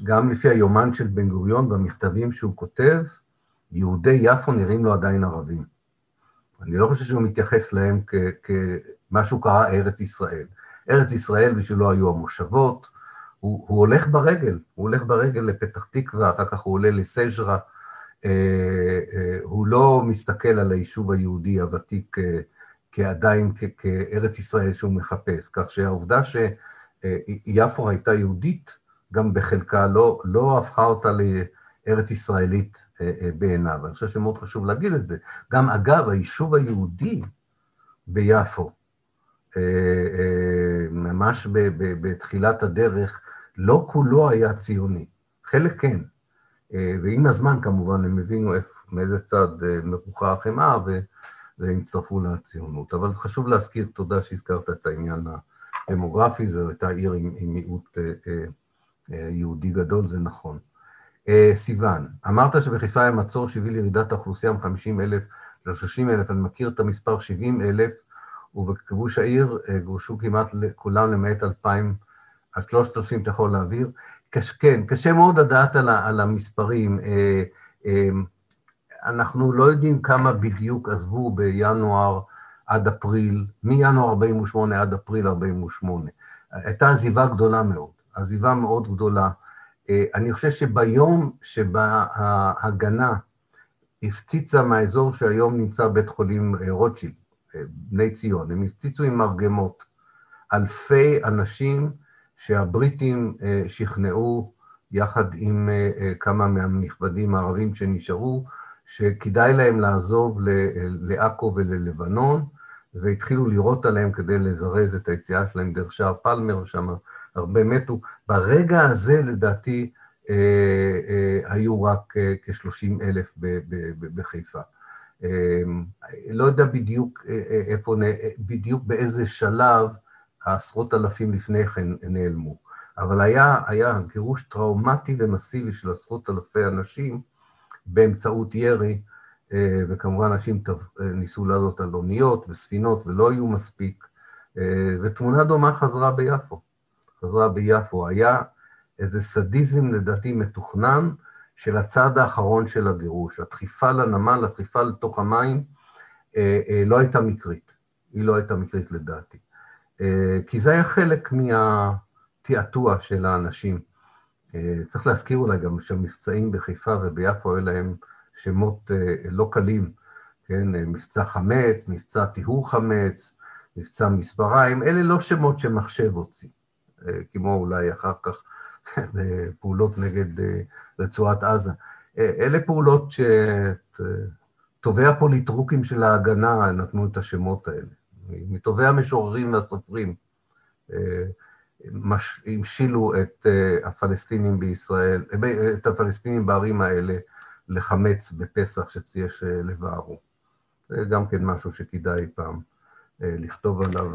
גם לפי היומן של בן גוריון במכתבים שהוא כותב, יהודי יפו נראים לו עדיין ערבים. אני לא חושב שהוא מתייחס להם כמשהו קרה ארץ ישראל, ארץ ישראל בשבילו היו המושבות, הוא, הוא הולך ברגל, הוא הולך ברגל לפתח תקווה, אחר כך הוא עולה לסז'רה, אה, אה, הוא לא מסתכל על היישוב היהודי הוותיק אה, כעדיין כארץ ישראל שהוא מחפש, כך שהעובדה שיפו הייתה יהודית, גם בחלקה לא, לא הפכה אותה לארץ ישראלית בעיניו. אני חושב שמאוד חשוב להגיד את זה. גם אגב, היישוב היהודי ביפו, ממש בתחילת הדרך, לא כולו היה ציוני, חלק כן. ועם הזמן כמובן הם הבינו מאיזה צד מרוחה החמאה והם הצטרפו לציונות. אבל חשוב להזכיר, תודה שהזכרת את העניין הדמוגרפי, זו הייתה עיר עם, עם מיעוט אה, אה, אה, יהודי גדול, זה נכון. סיוון, אמרת שבחיפה היה מצור שהביא לירידת האוכלוסייה מ-50 אלף ל-30 אלף, אני מכיר את המספר 70 אלף, ובכיבוש העיר גורשו כמעט כולם למעט 2,000 עד 3,000, אתה יכול להעביר. קש, כן, קשה מאוד לדעת על, על המספרים. אנחנו לא יודעים כמה בדיוק עזבו בינואר עד אפריל, מינואר 48' עד אפריל 48'. הייתה עזיבה גדולה מאוד, עזיבה מאוד גדולה. אה, אני חושב שביום שבה ההגנה הפציצה מהאזור שהיום נמצא בית חולים אה, רוטשילד, אה, בני ציון, הם הפציצו עם מרגמות. אלפי אנשים שהבריטים שכנעו יחד עם כמה מהנכבדים הערבים שנשארו, שכדאי להם לעזוב לעכו וללבנון, והתחילו לירות עליהם כדי לזרז את היציאה שלהם דרך שער פלמר, שם הרבה מתו. ברגע הזה, לדעתי, אה, אה, היו רק אה, כ-30 אלף בחיפה. לא יודע בדיוק איפה, בדיוק באיזה שלב העשרות אלפים לפני כן נעלמו, אבל היה, היה גירוש טראומטי ומסיבי של עשרות אלפי אנשים, באמצעות ירי, אה, וכמובן אנשים אה, ניסו לעלות על אוניות וספינות ולא היו מספיק, אה, ותמונה דומה חזרה ביפו. חזרה ביפו. היה איזה סדיזם לדעתי מתוכנן של הצעד האחרון של הגירוש. הדחיפה לנמל, הדחיפה לתוך המים, לא הייתה מקרית. היא לא הייתה מקרית לדעתי. כי זה היה חלק מהתעתוע של האנשים. אה, צריך להזכיר אולי גם שהמבצעים בחיפה וביפו היו להם שמות אה, לא קלים, כן, אה, מבצע חמץ, מבצע טיהור חמץ, מבצע מספריים, אלה לא שמות שמחשב הוציא, כמו אולי אחר כך <laughs> פעולות נגד רצועת עזה. אלה פעולות שטובי הפוליטרוקים של ההגנה נתנו את השמות האלה, מטובי המשוררים והסופרים. מש... המשילו את הפלסטינים בישראל, אה, את הפלסטינים בערים האלה לחמץ בפסח שיש לבערו. זה גם כן משהו שכדאי פעם לכתוב עליו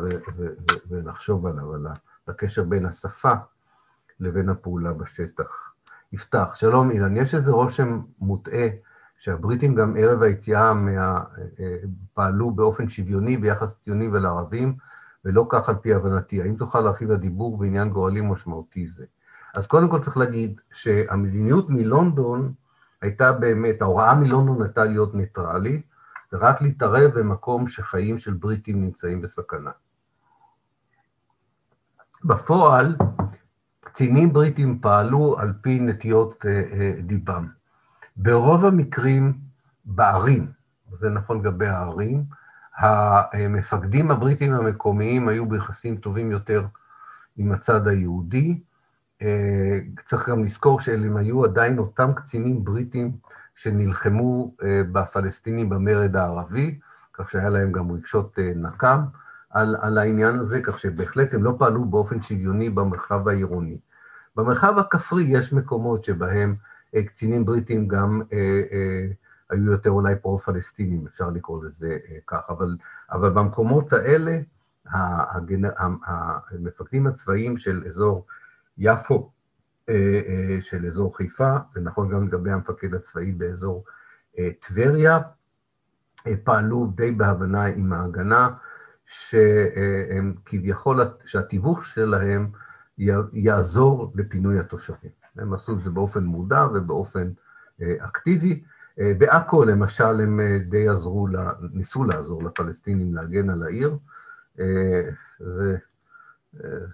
ולחשוב עליו, על הקשר בין השפה לבין הפעולה בשטח. יפתח, שלום אילן, יש איזה רושם מוטעה שהבריטים גם ערב היציאה מה... פעלו באופן שוויוני ביחס ציוני ולערבים, ולא כך על פי הבנתי. האם תוכל להרחיב הדיבור בעניין גורלי משמעותי זה? אז קודם כל צריך להגיד שהמדיניות מלונדון הייתה באמת, ההוראה מלונדון הייתה להיות ניטרלית, ורק להתערב במקום שחיים של בריטים נמצאים בסכנה. בפועל, קצינים בריטים פעלו על פי נטיות דיבם. אה, אה, ברוב המקרים בערים, זה נכון לגבי הערים, המפקדים הבריטים המקומיים היו ביחסים טובים יותר עם הצד היהודי. אה, צריך גם לזכור שאלה היו עדיין אותם קצינים בריטים שנלחמו בפלסטינים במרד הערבי, כך שהיה להם גם רגשות נקם על, על העניין הזה, כך שבהחלט הם לא פעלו באופן שוויוני במרחב העירוני. במרחב הכפרי יש מקומות שבהם קצינים בריטים גם אה, אה, היו יותר אולי פרו-פלסטינים, אפשר לקרוא לזה אה, כך, אבל, אבל במקומות האלה, המפקדים הצבאיים של אזור יפו, אה, אה, של אזור חיפה, זה נכון גם לגבי המפקד הצבאי באזור טבריה, פעלו די בהבנה עם ההגנה, שהם כביכול, שהתיווך שלהם יעזור לפינוי התושבים. הם עשו את זה באופן מודע ובאופן אקטיבי, אה, בעכו למשל הם אה, די עזרו, ניסו לעזור לפלסטינים להגן על העיר, אה,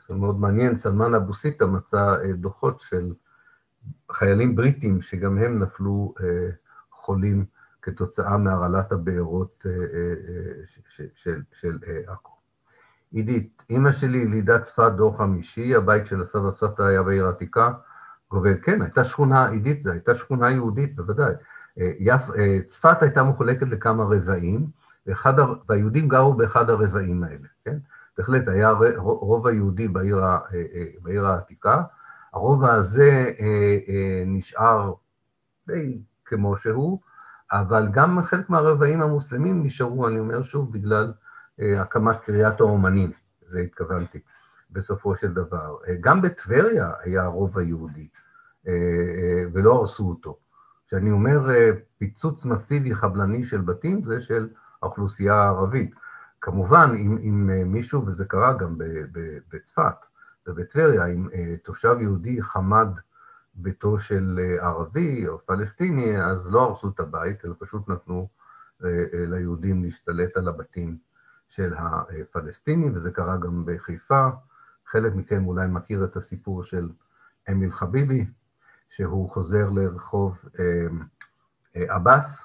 זה מאוד מעניין, סלמן אבו סיטה מצא דוחות של חיילים בריטים שגם הם נפלו חולים כתוצאה מהרעלת הבארות של עכו. עידית, אימא שלי ילידת צפת דור חמישי, הבית של הסבא וסבתא היה בעיר העתיקה, גובל, כן, הייתה שכונה, עידית, זו הייתה שכונה יהודית, בוודאי. יפ, צפת הייתה מחולקת לכמה רבעים, ואחד, והיהודים גרו באחד הרבעים האלה, כן? בהחלט היה רוב היהודי בעיר, בעיר העתיקה, הרובע הזה נשאר די כמו שהוא, אבל גם חלק מהרבעים המוסלמים נשארו, אני אומר שוב, בגלל הקמת קריית האומנים, זה התכוונתי, בסופו של דבר. גם בטבריה היה רוב היהודי, ולא הרסו אותו. כשאני אומר פיצוץ מסיבי חבלני של בתים, זה של האוכלוסייה הערבית. כמובן, אם, אם מישהו, וזה קרה גם בצפת ובטבריה, אם תושב יהודי חמד ביתו של ערבי או פלסטיני, אז לא הרסו את הבית, אלא פשוט נתנו ליהודים להשתלט על הבתים של הפלסטינים, וזה קרה גם בחיפה. חלק מכם אולי מכיר את הסיפור של אמיל חביבי, שהוא חוזר לרחוב עבאס,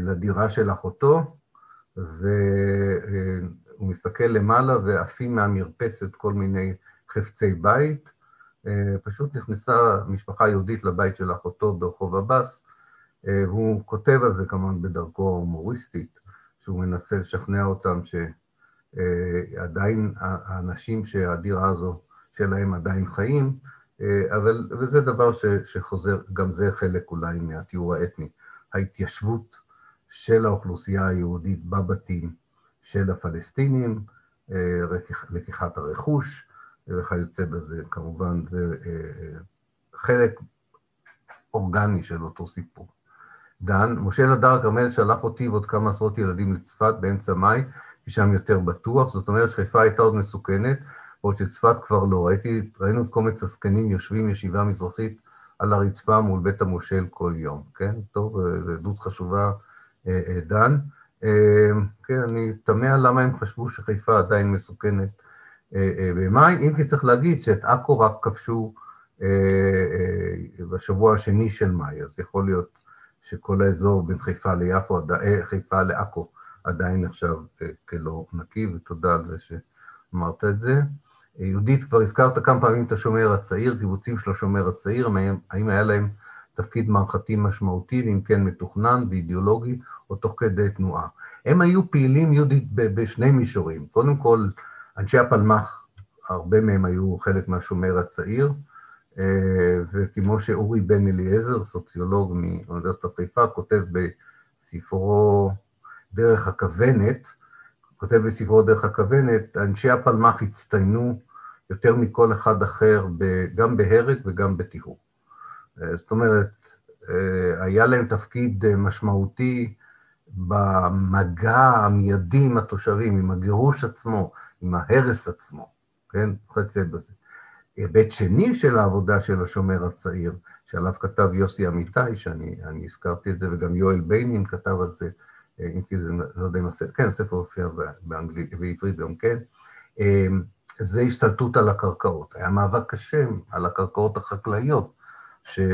לדירה של אחותו, והוא מסתכל למעלה ועפים מהמרפסת כל מיני חפצי בית. פשוט נכנסה משפחה יהודית לבית של אחותו ברחוב עבאס, והוא כותב על זה כמובן בדרכו ההומוריסטית, שהוא מנסה לשכנע אותם שעדיין האנשים שהדירה הזו שלהם עדיין חיים, אבל, וזה דבר שחוזר, גם זה חלק אולי מהתיאור האתני, ההתיישבות של האוכלוסייה היהודית בבתים של הפלסטינים, לקיחת הרכוש וכיוצא בזה. כמובן, זה חלק אורגני של אותו סיפור. דן, משה נדר כרמל שלח אותי ועוד כמה עשרות ילדים לצפת באמצע מאי, כי שם יותר בטוח, זאת אומרת שחיפה הייתה עוד מסוכנת, בעוד שצפת כבר לא. ראיתי, ראינו את קומץ הזקנים יושבים ישיבה מזרחית על הרצפה מול בית המושל כל יום, כן? טוב, זו עדות חשובה דן. כן, אני תמה למה הם חשבו שחיפה עדיין מסוכנת במאי, אם כי צריך להגיד שאת עכו רק כבשו בשבוע השני של מאי, אז יכול להיות שכל האזור בין חיפה ליפו, חיפה לעכו, עדיין נחשב כלא נקי, ותודה על זה שאמרת את זה. יהודית, כבר הזכרת כמה פעמים את השומר הצעיר, קיבוצים של השומר הצעיר, האם היה להם תפקיד מערכתי משמעותי, ואם כן מתוכנן ואידיאולוגי, או תוך כדי תנועה. הם היו פעילים יהודית בשני מישורים. קודם כל, אנשי הפלמ"ח, הרבה מהם היו חלק מהשומר הצעיר, וכמו שאורי בן אליעזר, סוציולוג מאוניברסיטת חיפה, כותב בספרו דרך הכוונת, כותב בספרו דרך הכוונת, אנשי הפלמ"ח הצטיינו יותר מכל אחד אחר, גם בהרג וגם בטיהור. זאת אומרת, היה להם תפקיד משמעותי במגע המיידי עם התושבים, עם הגירוש עצמו, עם ההרס עצמו, כן? חצי בזה. היבט שני של העבודה של השומר הצעיר, שעליו כתב יוסי אמיתי, שאני הזכרתי את זה, וגם יואל ביינין כתב על זה, אם כי זה, לא יודע אם הספר, כן, הספר הופיע באנגלית, בעברית גם כן, זה השתלטות על הקרקעות. היה מאבק קשה על הקרקעות החקלאיות, שאחרי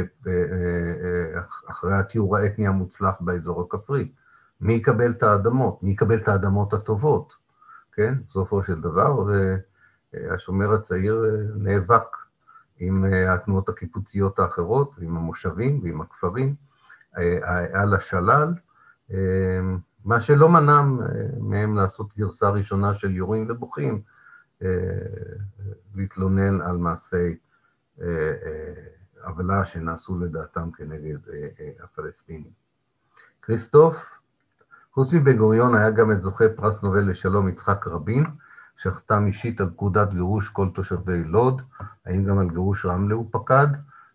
התיאור האתני המוצלח באזור הכפרי. מי יקבל את האדמות? מי יקבל את האדמות הטובות? כן, בסופו של דבר, והשומר הצעיר נאבק עם התנועות הקיבוציות האחרות, ועם המושבים ועם הכפרים, על השלל, מה שלא מנע מהם לעשות גרסה ראשונה של יורים ובוכים, להתלונן על מעשי עוולה שנעשו לדעתם כנגד הפלסטינים. כריסטוף, חוץ מבן גוריון היה גם את זוכה פרס נובל לשלום יצחק רבין, שחתם אישית על פקודת גירוש כל תושבי לוד, האם גם על גירוש רמלה הוא פקד?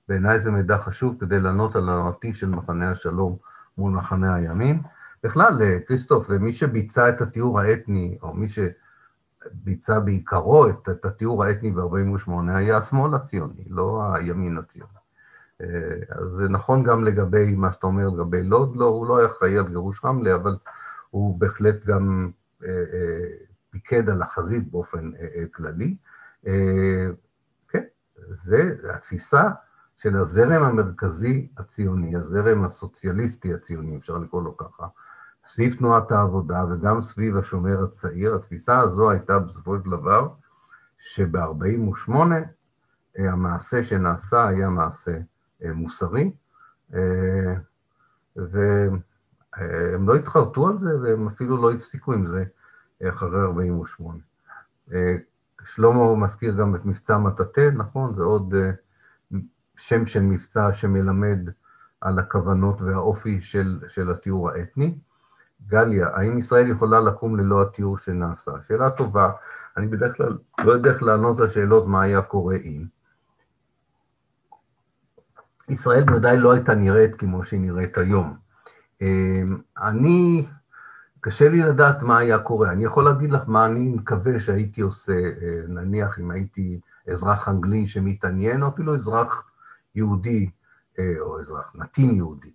בעיניי זה מידע חשוב כדי לענות על הנרטיב של מחנה השלום מול מחנה הימין. בכלל, כריסטוף, מי שביצע את התיאור האתני, או מי שביצע בעיקרו את, את התיאור האתני ב-48' היה השמאל הציוני, לא הימין הציוני. אז זה נכון גם לגבי מה שאתה אומר לגבי לוד, לא, הוא לא היה אחראי על גירוש רמלה, אבל הוא בהחלט גם פיקד על החזית באופן כללי. כן, זה התפיסה של הזרם המרכזי הציוני, הזרם הסוציאליסטי הציוני, אפשר לקרוא לו ככה, סביב תנועת העבודה וגם סביב השומר הצעיר, התפיסה הזו הייתה בסופו של דבר שב-48' המעשה שנעשה היה מעשה מוסרי, והם לא התחרטו על זה והם אפילו לא הפסיקו עם זה אחרי 48'. שלמה מזכיר גם את מבצע מטאטא, נכון? זה עוד שם של מבצע שמלמד על הכוונות והאופי של, של התיאור האתני. גליה, האם ישראל יכולה לקום ללא התיאור שנעשה? שאלה טובה. אני בדרך כלל לא יודע איך לענות לשאלות מה היה קורה אם. ישראל בוודאי לא הייתה נראית כמו שהיא נראית היום. אני, קשה לי לדעת מה היה קורה. אני יכול להגיד לך מה אני מקווה שהייתי עושה, נניח אם הייתי אזרח אנגלי שמתעניין, או אפילו אזרח יהודי, או אזרח נתין יהודי.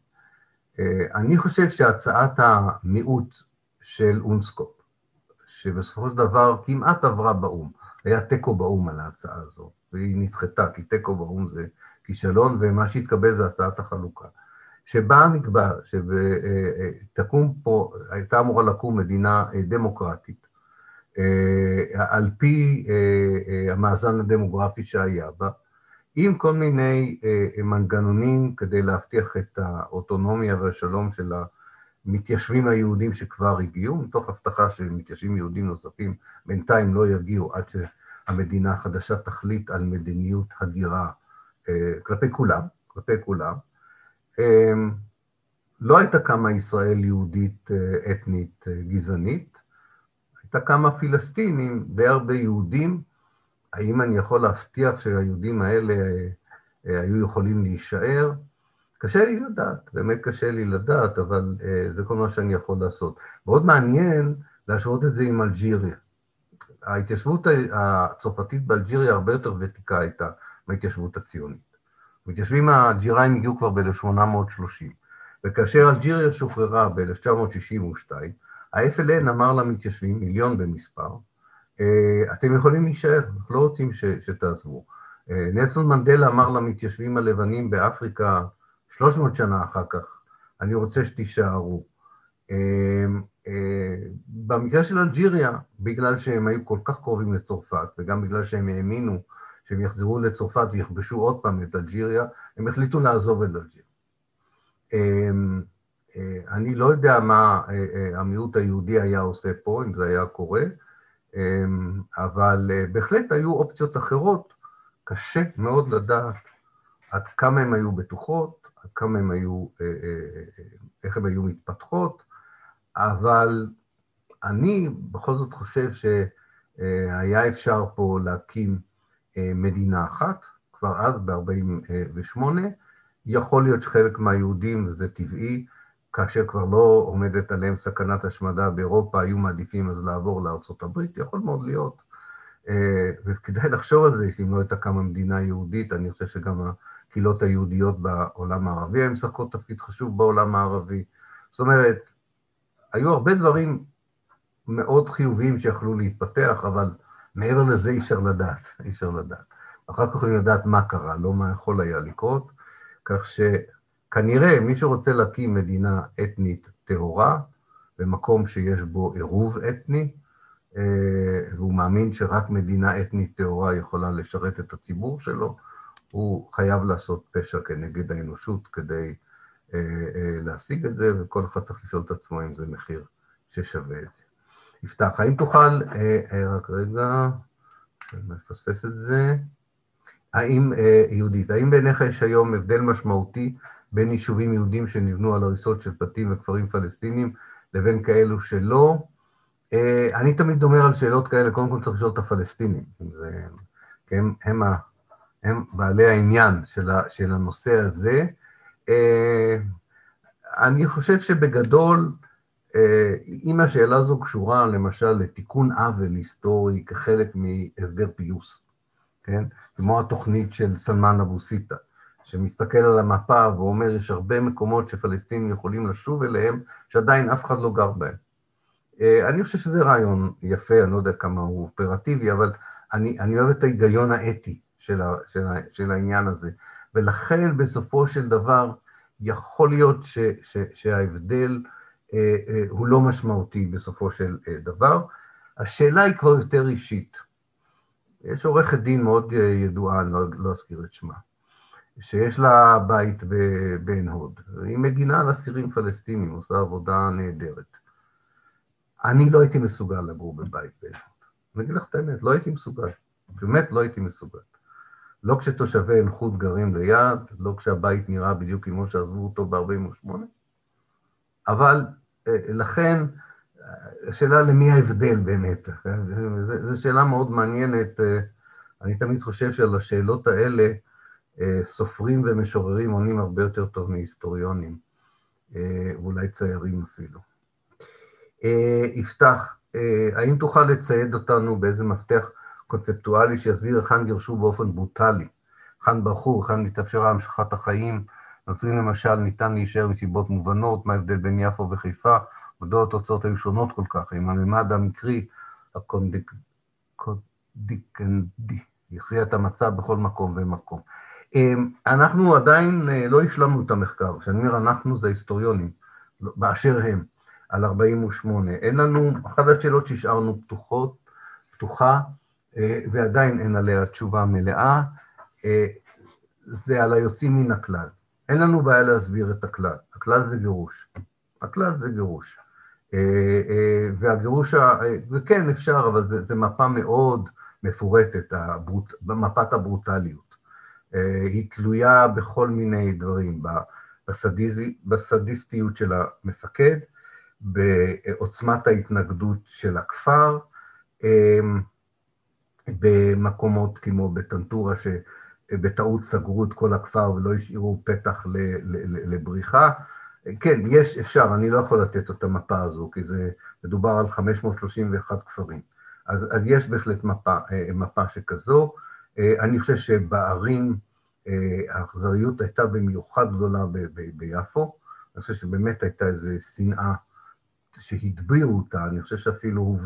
אני חושב שהצעת המיעוט של אונסקופ, שבסופו של דבר כמעט עברה באו"ם, היה תיקו באו"ם על ההצעה הזו, והיא נדחתה, כי תיקו באו"ם זה כישלון, ומה שהתקבל זה הצעת החלוקה. שבה נקבע שתקום פה, הייתה אמורה לקום מדינה דמוקרטית, על פי המאזן הדמוגרפי שהיה בה, עם כל מיני מנגנונים כדי להבטיח את האוטונומיה והשלום של המתיישבים היהודים שכבר הגיעו, מתוך הבטחה שמתיישבים יהודים נוספים בינתיים לא יגיעו עד שהמדינה החדשה תחליט על מדיניות הגירה כלפי כולם, כלפי כולם. לא הייתה קמה ישראל יהודית אתנית גזענית, הייתה קמה פילסטינים, די הרבה יהודים, האם אני יכול להבטיח שהיהודים האלה היו יכולים להישאר? קשה לי לדעת, באמת קשה לי לדעת, אבל זה כל מה שאני יכול לעשות. מאוד מעניין להשוות את זה עם אלג'יריה. ההתיישבות הצרפתית באלג'יריה הרבה יותר ותיקה הייתה מההתיישבות הציונית. המתיישבים האלג'יראים הגיעו כבר ב-1830, וכאשר אלג'יריה שוחררה ב-1962, ה-FLN אמר למתיישבים, מיליון במספר, אתם יכולים להישאר, אנחנו לא רוצים ש, שתעזבו. נלסון מנדלה אמר למתיישבים הלבנים באפריקה 300 שנה אחר כך, אני רוצה שתישארו. במקרה של אלג'יריה, בגלל שהם היו כל כך קרובים לצרפת, וגם בגלל שהם האמינו שהם יחזרו לצרפת ויכבשו עוד פעם את אלג'יריה, הם החליטו לעזוב את אלג'יריה. אני לא יודע מה המיעוט היהודי היה עושה פה, אם זה היה קורה, אבל בהחלט היו אופציות אחרות, קשה מאוד לדעת עד כמה הן היו בטוחות, עד כמה הן היו, איך הן היו מתפתחות, אבל אני בכל זאת חושב שהיה אפשר פה להקים מדינה אחת, כבר אז, ב-48', יכול להיות שחלק מהיהודים, וזה טבעי, כאשר כבר לא עומדת עליהם סכנת השמדה באירופה, היו מעדיפים אז לעבור לארה"ב, יכול מאוד להיות. וכדאי לחשוב על זה, שאם לא הייתה קמה מדינה יהודית, אני חושב שגם הקהילות היהודיות בעולם הערבי הן משחקות תפקיד חשוב בעולם הערבי. זאת אומרת, היו הרבה דברים מאוד חיוביים שיכלו להתפתח, אבל מעבר לזה אי אפשר לדעת, אי אפשר לדעת. אחר כך יכולים לדעת מה קרה, לא מה יכול היה לקרות, כך שכנראה מי שרוצה להקים מדינה אתנית טהורה, במקום שיש בו עירוב אתני, והוא מאמין שרק מדינה אתנית טהורה יכולה לשרת את הציבור שלו, הוא חייב לעשות פשע כנגד האנושות כדי להשיג את זה, וכל אחד צריך לשאול את עצמו אם זה מחיר ששווה את זה. יפתח, האם תוכל, רק רגע, אני מפספס את זה, האם, יהודית, האם בעיניך יש היום הבדל משמעותי בין יישובים יהודים שנבנו על הריסות של בתים וכפרים פלסטינים לבין כאלו שלא? אני תמיד אומר על שאלות כאלה, קודם כל צריך לשאול את הפלסטינים, זה, כי הם, הם, הם בעלי העניין של, ה, של הנושא הזה. אני חושב שבגדול, אם השאלה הזו קשורה למשל לתיקון עוול היסטורי כחלק מהסדר פיוס, כן? כמו התוכנית של סלמן אבו סיטה, שמסתכל על המפה ואומר, יש הרבה מקומות שפלסטינים יכולים לשוב אליהם, שעדיין אף אחד לא גר בהם. אני חושב שזה רעיון יפה, אני לא יודע כמה הוא אופרטיבי, אבל אני, אני אוהב את ההיגיון האתי של, ה, של, ה, של העניין הזה, ולכן בסופו של דבר יכול להיות ש, ש, שההבדל אה, אה, הוא לא משמעותי בסופו של אה, דבר. השאלה היא כבר יותר אישית. יש עורכת דין מאוד ידועה, אני לא, לא אזכיר את שמה, שיש לה בית בעין הוד, היא מגינה על אסירים פלסטינים, עושה עבודה נהדרת. אני לא הייתי מסוגל לגור בבית בעין הוד. אני אגיד לך את האמת, לא הייתי מסוגל. באמת לא הייתי מסוגל. לא כשתושבי עין חוד גרים ליד, לא כשהבית נראה בדיוק כמו שעזבו אותו ב-48', אבל אה, לכן, השאלה למי ההבדל באמת, זו שאלה מאוד מעניינת. אה, אני תמיד חושב שעל השאלות האלה אה, סופרים ומשוררים עונים הרבה יותר טוב מהיסטוריונים, ואולי ציירים אפילו. יפתח, האם תוכל לצייד אותנו באיזה מפתח קונספטואלי שיסביר היכן גירשו באופן ברוטלי, היכן ברחו, היכן מתאפשרה המשכת החיים, נוצרים למשל ניתן להישאר מסיבות מובנות, מה ההבדל בין יפו וחיפה, מדוע התוצאות היו שונות כל כך, עם הממד המקרי הקונדיקנדי, יכריע את המצב בכל מקום ומקום. אמ, אנחנו עדיין אה, לא השלמנו את המחקר, כשאני אומר אנחנו זה היסטוריונים, באשר הם, על 48. אין לנו, אחת השאלות שהשארנו פתוחות, פתוחה, ועדיין אין עליה תשובה מלאה, אה, זה על היוצאים מן הכלל. אין לנו בעיה להסביר את הכלל. הכלל זה גירוש. הכלל זה גירוש. אה, אה, והגירוש, וכן אפשר, אבל זה, מפה מאוד מפורטת, הברוט, מפת הברוטליות. אה, היא תלויה בכל מיני דברים, בסדיזי, בסדיסטיות של המפקד, בעוצמת ההתנגדות של הכפר, במקומות כמו בטנטורה, בטעות סגרו את כל הכפר ולא השאירו פתח לבריחה. כן, יש, אפשר, אני לא יכול לתת את המפה הזו, כי זה מדובר על 531 כפרים. אז, אז יש בהחלט מפה, אה, מפה שכזו. אה, אני חושב שבערים אה, האכזריות הייתה במיוחד גדולה ב, ב, ביפו. אני חושב שבאמת הייתה איזו שנאה שהדבירו אותה, אני חושב שאפילו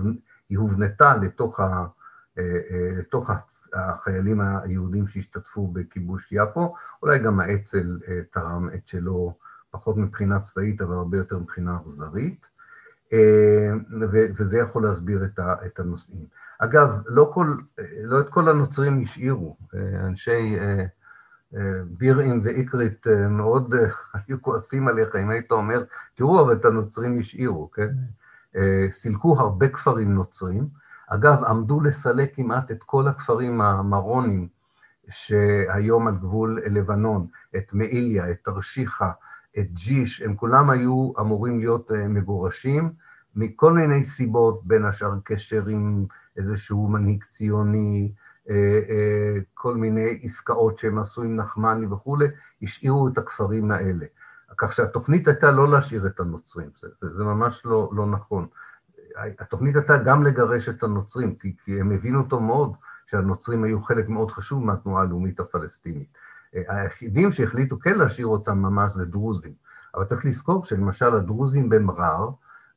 היא הובנתה לתוך ה... לתוך החיילים היהודים שהשתתפו בכיבוש יפו, אולי גם האצ"ל אה, תרם את שלו, פחות מבחינה צבאית, אבל הרבה יותר מבחינה אכזרית, אה, וזה יכול להסביר את הנושאים. אגב, לא, כל, לא את כל הנוצרים השאירו, אה, אנשי בירעם ואיקרית מאוד <laughs> היו כועסים עליך אם היית אומר, תראו, אבל את הנוצרים השאירו, כן? סילקו הרבה כפרים נוצרים, אגב, עמדו לסלק כמעט את כל הכפרים המרונים שהיום על גבול לבנון, את מעיליה, את תרשיחא, את ג'יש, הם כולם היו אמורים להיות אה, מגורשים, מכל מיני סיבות, בין השאר קשר עם איזשהו מנהיג ציוני, אה, אה, כל מיני עסקאות שהם עשו עם נחמני וכולי, השאירו את הכפרים האלה. כך שהתוכנית הייתה לא להשאיר את הנוצרים, זה, זה, זה ממש לא, לא נכון. התוכנית הייתה גם לגרש את הנוצרים, כי, כי הם הבינו אותו מאוד, שהנוצרים היו חלק מאוד חשוב מהתנועה הלאומית הפלסטינית. היחידים שהחליטו כן להשאיר אותם ממש זה דרוזים. אבל צריך לזכור שלמשל הדרוזים במרר,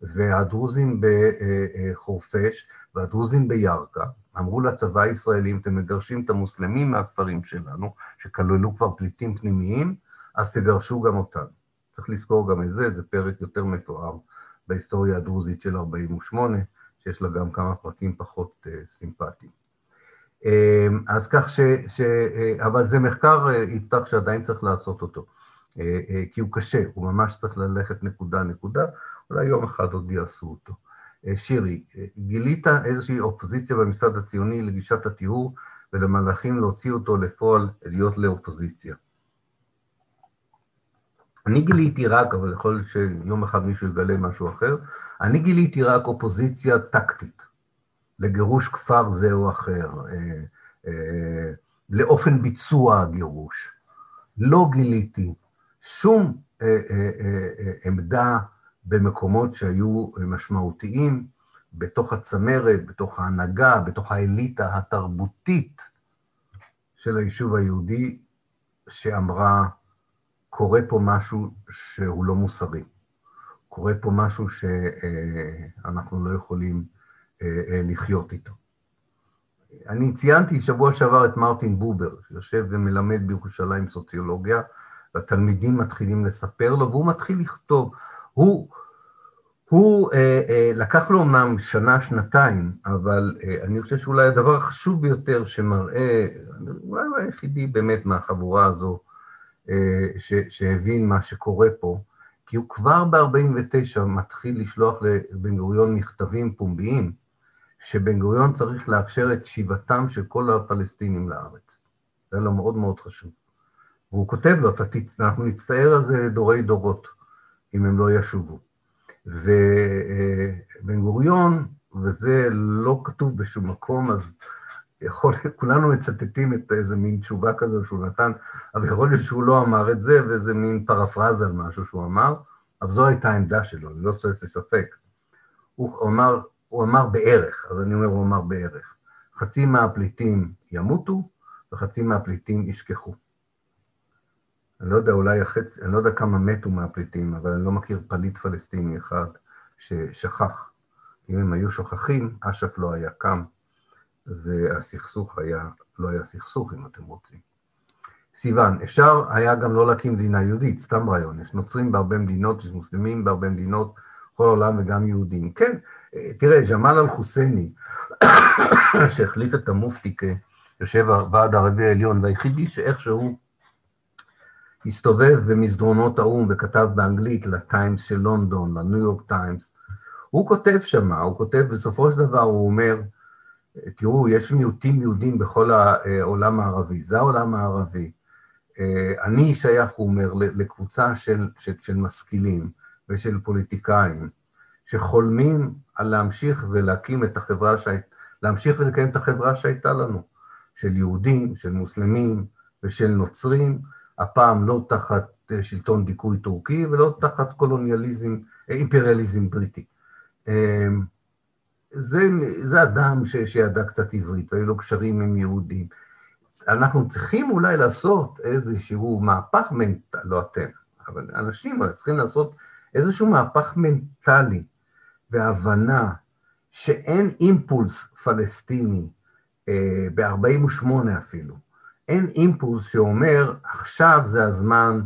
והדרוזים בחורפיש, והדרוזים בירכא, אמרו לצבא הישראלי, אם אתם מגרשים את המוסלמים מהכפרים שלנו, שכללו כבר פליטים פנימיים, אז תגרשו גם אותנו. צריך לזכור גם את זה, זה פרק יותר מתואר בהיסטוריה הדרוזית של 48', שיש לה גם כמה פרקים פחות uh, סימפטיים. Uh, אז כך ש... ש uh, אבל זה מחקר, uh, יפתח שעדיין צריך לעשות אותו, כי הוא קשה, הוא ממש צריך ללכת נקודה-נקודה, אולי יום אחד עוד יעשו אותו. שירי, גילית איזושהי אופוזיציה במשרד הציוני לגישת הטיהור ולמהלכים להוציא אותו לפועל, להיות לאופוזיציה. אני גיליתי רק, אבל יכול להיות שיום אחד מישהו יגלה משהו אחר, אני גיליתי רק אופוזיציה טקטית לגירוש כפר זה או אחר, אה, אה, לאופן ביצוע הגירוש. לא גיליתי שום אה, עמדה במקומות שהיו משמעותיים בתוך הצמרת, בתוך ההנהגה, בתוך האליטה התרבותית של היישוב היהודי, שאמרה, קורה פה משהו שהוא לא מוסרי. קורה פה משהו שאנחנו לא יכולים אה, אה, לחיות איתו. אני ציינתי שבוע שעבר את מרטין בובר, שיושב ומלמד בירושלים סוציולוגיה, והתלמידים מתחילים לספר לו, והוא מתחיל לכתוב. הוא, הוא אה, אה, לקח לו אמנם שנה, שנתיים, אבל אה, אני חושב שאולי הדבר החשוב ביותר שמראה, אולי הוא היחידי באמת מהחבורה הזו, ש, שהבין מה שקורה פה, כי הוא כבר ב-49' מתחיל לשלוח לבן גוריון מכתבים פומביים, שבן גוריון צריך לאפשר את שיבתם של כל הפלסטינים לארץ. זה לו מאוד מאוד חשוב. והוא כותב לו, אנחנו נצטער על זה דורי דורות, אם הם לא ישובו. ובן גוריון, וזה לא כתוב בשום מקום, אז יכול, כולנו מצטטים את איזה מין תשובה כזו שהוא נתן, אבל יכול להיות שהוא לא אמר את זה, וזה מין פרפרזה על משהו שהוא אמר, אבל זו הייתה העמדה שלו, אני לא רוצה ספק. הוא אמר, הוא אמר בערך, אז אני אומר, הוא אמר בערך. חצי מהפליטים ימותו וחצי מהפליטים ישכחו. אני לא יודע, אולי החצי, אני לא יודע כמה מתו מהפליטים, אבל אני לא מכיר פליט פלסטיני אחד ששכח. אם הם היו שוכחים, אש"ף לא היה קם, והסכסוך היה, לא היה סכסוך, אם אתם רוצים. סיוון, אפשר היה גם לא להקים מדינה יהודית, סתם רעיון. יש נוצרים בהרבה מדינות, יש מוסלמים בהרבה מדינות, בכל העולם וגם יהודים. כן, תראה, ג'מאל אל-חוסייני, <coughs> שהחליף את המופתי כיושב הוועד הערבי העליון, והיחידי שאיכשהו הסתובב במסדרונות האו"ם וכתב באנגלית לטיימס של לונדון, לניו יורק טיימס, הוא כותב שמה, הוא כותב, בסופו של דבר הוא אומר, תראו, יש מיעוטים יהודים בכל העולם הערבי, זה העולם הערבי. אני שייך, הוא אומר, לקבוצה של, של, של משכילים ושל פוליטיקאים, שחולמים על להמשיך ולהקים את החברה, שהי... להמשיך ולקיים את החברה שהייתה לנו, של יהודים, של מוסלמים ושל נוצרים, הפעם לא תחת אה, שלטון דיכוי טורקי ולא תחת קולוניאליזם, אה, אימפריאליזם בריטי. זה, זה אדם ש, שידע קצת עברית, והיו לו קשרים עם יהודים. אנחנו צריכים אולי לעשות איזשהו מהפך מנטלי, לא אתם, אבל אנשים צריכים לעשות איזשהו מהפך מנטלי והבנה שאין אימפולס פלסטיני, אה, ב-48 אפילו, אין אימפולס שאומר, עכשיו זה הזמן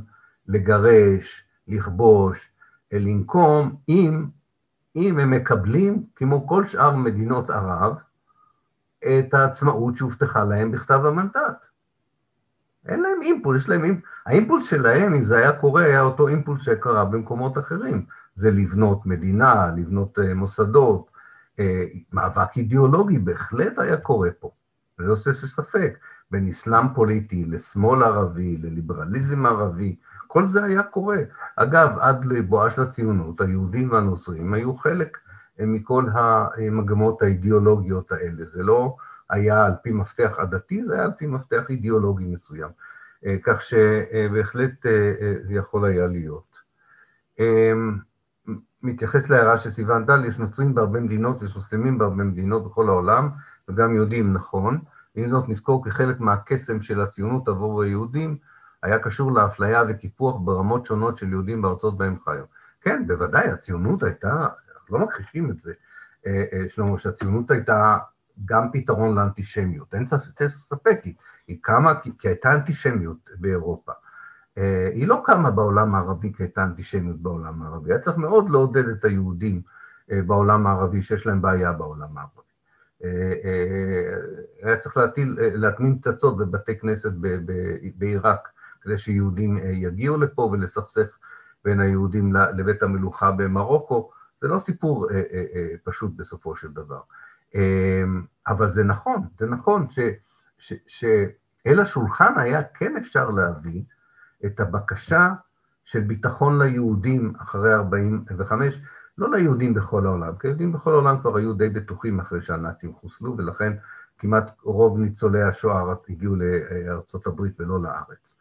לגרש, לכבוש, לנקום, אם, אם הם מקבלים, כמו כל שאר מדינות ערב, את העצמאות שהובטחה להם בכתב המנדט. אין להם אימפולס, יש להם אימפולס. האימפולס שלהם, אם זה היה קורה, היה אותו אימפולס שקרה במקומות אחרים. זה לבנות מדינה, לבנות uh, מוסדות, uh, מאבק אידיאולוגי, בהחלט היה קורה פה. אני לא עושה ספק. בין אסלאם פוליטי לשמאל ערבי, לליברליזם ערבי, כל זה היה קורה. אגב, עד לבואה של הציונות, היהודים והנוצרים היו חלק אה, מכל המגמות האידיאולוגיות האלה. זה לא היה על פי מפתח עדתי, זה היה על פי מפתח אידיאולוגי מסוים. אה, כך שבהחלט אה, זה יכול היה להיות. מתייחס להערה של סיוון טל, יש נוצרים בהרבה מדינות ויש מוסלמים בהרבה מדינות בכל העולם, וגם יהודים, נכון. עם זאת, נזכור כחלק מהקסם של הציונות עבור היהודים, היה קשור לאפליה וקיפוח ברמות שונות של יהודים בארצות בהם חיו. כן, בוודאי, הציונות הייתה, אנחנו לא מכחישים את זה, אה, אה, שלמה, שהציונות הייתה גם פתרון לאנטישמיות. אין ספק, היא, היא קמה כי, הייתה אנטישמיות באירופה. אה, היא לא קמה בעולם הערבי כי הייתה אנטישמיות בעולם הערבי. היה צריך מאוד לעודד את היהודים בעולם הערבי שיש להם בעיה בעולם הערבי. היה צריך להטיל, להטמין פצצות בבתי כנסת בעיראק, כדי שיהודים יגיעו לפה ולסכסך בין היהודים לבית המלוכה במרוקו. זה לא סיפור פשוט בסופו של דבר. אבל זה נכון, זה נכון שאל השולחן היה כן אפשר להביא את הבקשה של ביטחון ליהודים אחרי 45', לא ליהודים בכל העולם, כי היהודים בכל העולם כבר היו די בטוחים אחרי שהנאצים חוסלו, ולכן כמעט רוב ניצולי השואה הגיעו לארצות הברית ולא לארץ.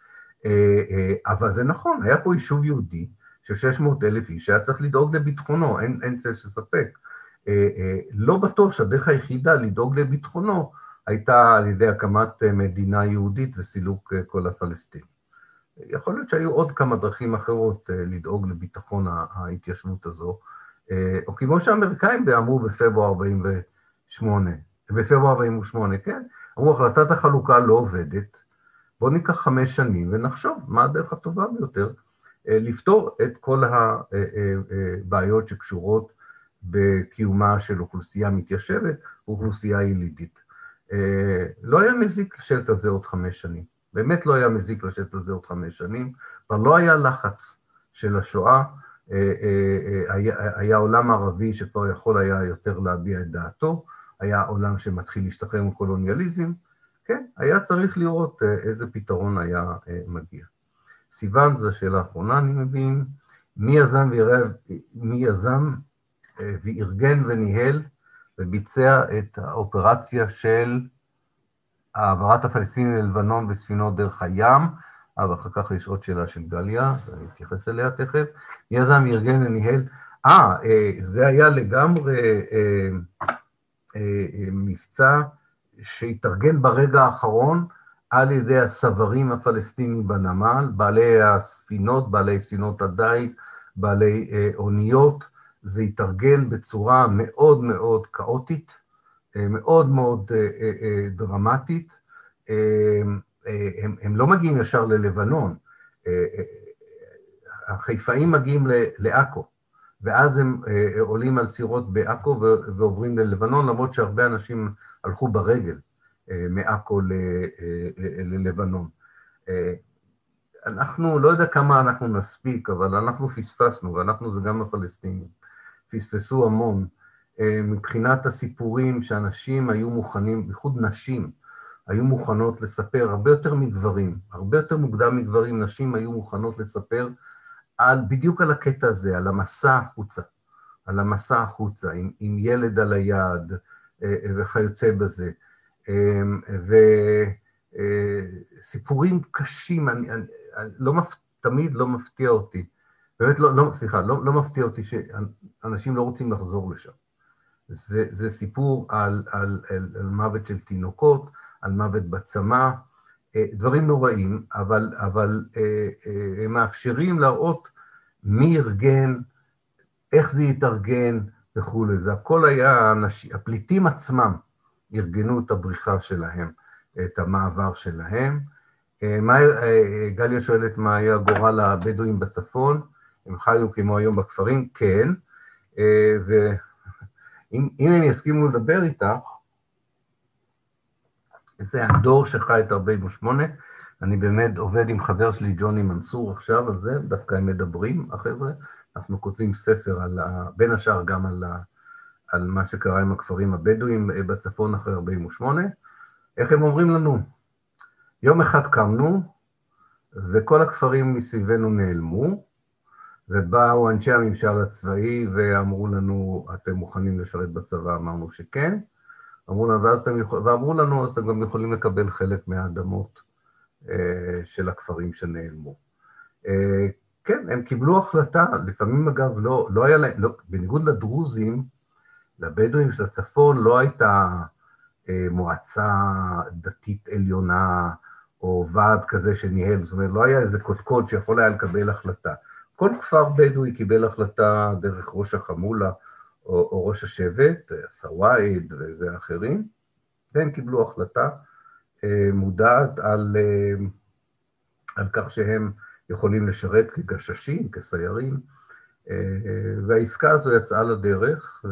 אה, אה, אבל זה נכון, היה פה יישוב יהודי של 600 אלף איש, שהיה צריך לדאוג לביטחונו, אין, אין צל של ספק. אה, לא בטוח שהדרך היחידה לדאוג לביטחונו הייתה על ידי הקמת מדינה יהודית וסילוק כל הפלסטינים. יכול להיות שהיו עוד כמה דרכים אחרות לדאוג לביטחון ההתיישבות הזו, או כמו שהאמריקאים אמרו בפברואר 48', בפברואר 48, כן. אמרו, החלטת החלוקה לא עובדת, בואו ניקח חמש שנים ונחשוב מה הדרך הטובה ביותר לפתור את כל הבעיות שקשורות בקיומה של אוכלוסייה מתיישבת ואוכלוסייה ילידית. לא היה מזיק לשבת על זה עוד חמש שנים. באמת לא היה מזיק לשבת על זה עוד חמש שנים, כבר לא היה לחץ של השואה, היה, היה עולם ערבי שכבר יכול היה יותר להביע את דעתו, היה עולם שמתחיל להשתחרר מקולוניאליזם, כן, היה צריך לראות איזה פתרון היה מגיע. סיוון, זו השאלה האחרונה, אני מבין, מי יזם, וירב, מי יזם וארגן וניהל וביצע את האופרציה של העברת הפלסטינים ללבנון בספינות דרך הים, אבל אחר כך יש עוד שאלה של גליה, אני אתייחס אליה תכף. מי יזם וארגן וניהל, אה, זה היה לגמרי אה, אה, מבצע שהתארגן ברגע האחרון על ידי הסברים הפלסטינים בנמל, בעלי הספינות, בעלי ספינות הדיג, בעלי אוניות, זה התארגן בצורה מאוד מאוד כאוטית, מאוד מאוד דרמטית. הם, הם לא מגיעים ישר ללבנון, החיפאים מגיעים לעכו, ואז הם עולים על סירות בעכו ועוברים ללבנון, למרות שהרבה אנשים הלכו ברגל מעכו ללבנון. אנחנו, לא יודע כמה אנחנו נספיק, אבל אנחנו פספסנו, ואנחנו זה גם הפלסטינים. פספסו המון מבחינת הסיפורים שאנשים היו מוכנים, בייחוד נשים, היו מוכנות לספר, הרבה יותר מגברים, הרבה יותר מוקדם מגברים, נשים היו מוכנות לספר על, בדיוק על הקטע הזה, על המסע החוצה, על המסע החוצה, עם, עם ילד על היד וכיוצא בזה. וסיפורים קשים, אני, אני, לא, תמיד לא מפתיע אותי. באמת לא, לא סליחה, לא, לא מפתיע אותי שאנשים לא רוצים לחזור לשם. זה, זה סיפור על, על, על, על מוות של תינוקות, על מוות בצמא, דברים נוראים, אבל, אבל הם מאפשרים להראות מי ארגן, איך זה יתארגן וכולי. זה הכל היה, אנש, הפליטים עצמם ארגנו את הבריחה שלהם, את המעבר שלהם. מה, גליה שואלת מה היה גורל הבדואים בצפון. הם חיו כמו היום בכפרים, כן, ואם הם יסכימו לדבר איתך, זה הדור שחי את 48, אני באמת עובד עם חבר שלי, ג'וני מנסור, עכשיו על זה, דווקא הם מדברים, החבר'ה, אנחנו כותבים ספר על ה... בין השאר גם על, ה, על מה שקרה עם הכפרים הבדואים בצפון אחרי 48. איך הם אומרים לנו? יום אחד קמנו, וכל הכפרים מסביבנו נעלמו, ובאו אנשי הממשל הצבאי ואמרו לנו, אתם מוכנים לשרת בצבא? אמרנו שכן. אמרו לנו, ואז אתם יכול... ואמרו לנו, אז אתם גם יכולים לקבל חלק מהאדמות אה, של הכפרים שנעלמו. אה, כן, הם קיבלו החלטה, לפעמים אגב לא, לא היה להם, לא, בניגוד לדרוזים, לבדואים של הצפון לא הייתה אה, מועצה דתית עליונה או ועד כזה שניהל, זאת אומרת, לא היה איזה קודקוד שיכול היה לקבל החלטה. כל כפר בדואי קיבל החלטה דרך ראש החמולה או, או ראש השבט, סוואיד ואחרים, והם קיבלו החלטה אה, מודעת על, אה, על כך שהם יכולים לשרת כגששים, כסיירים, אה, והעסקה הזו יצאה לדרך,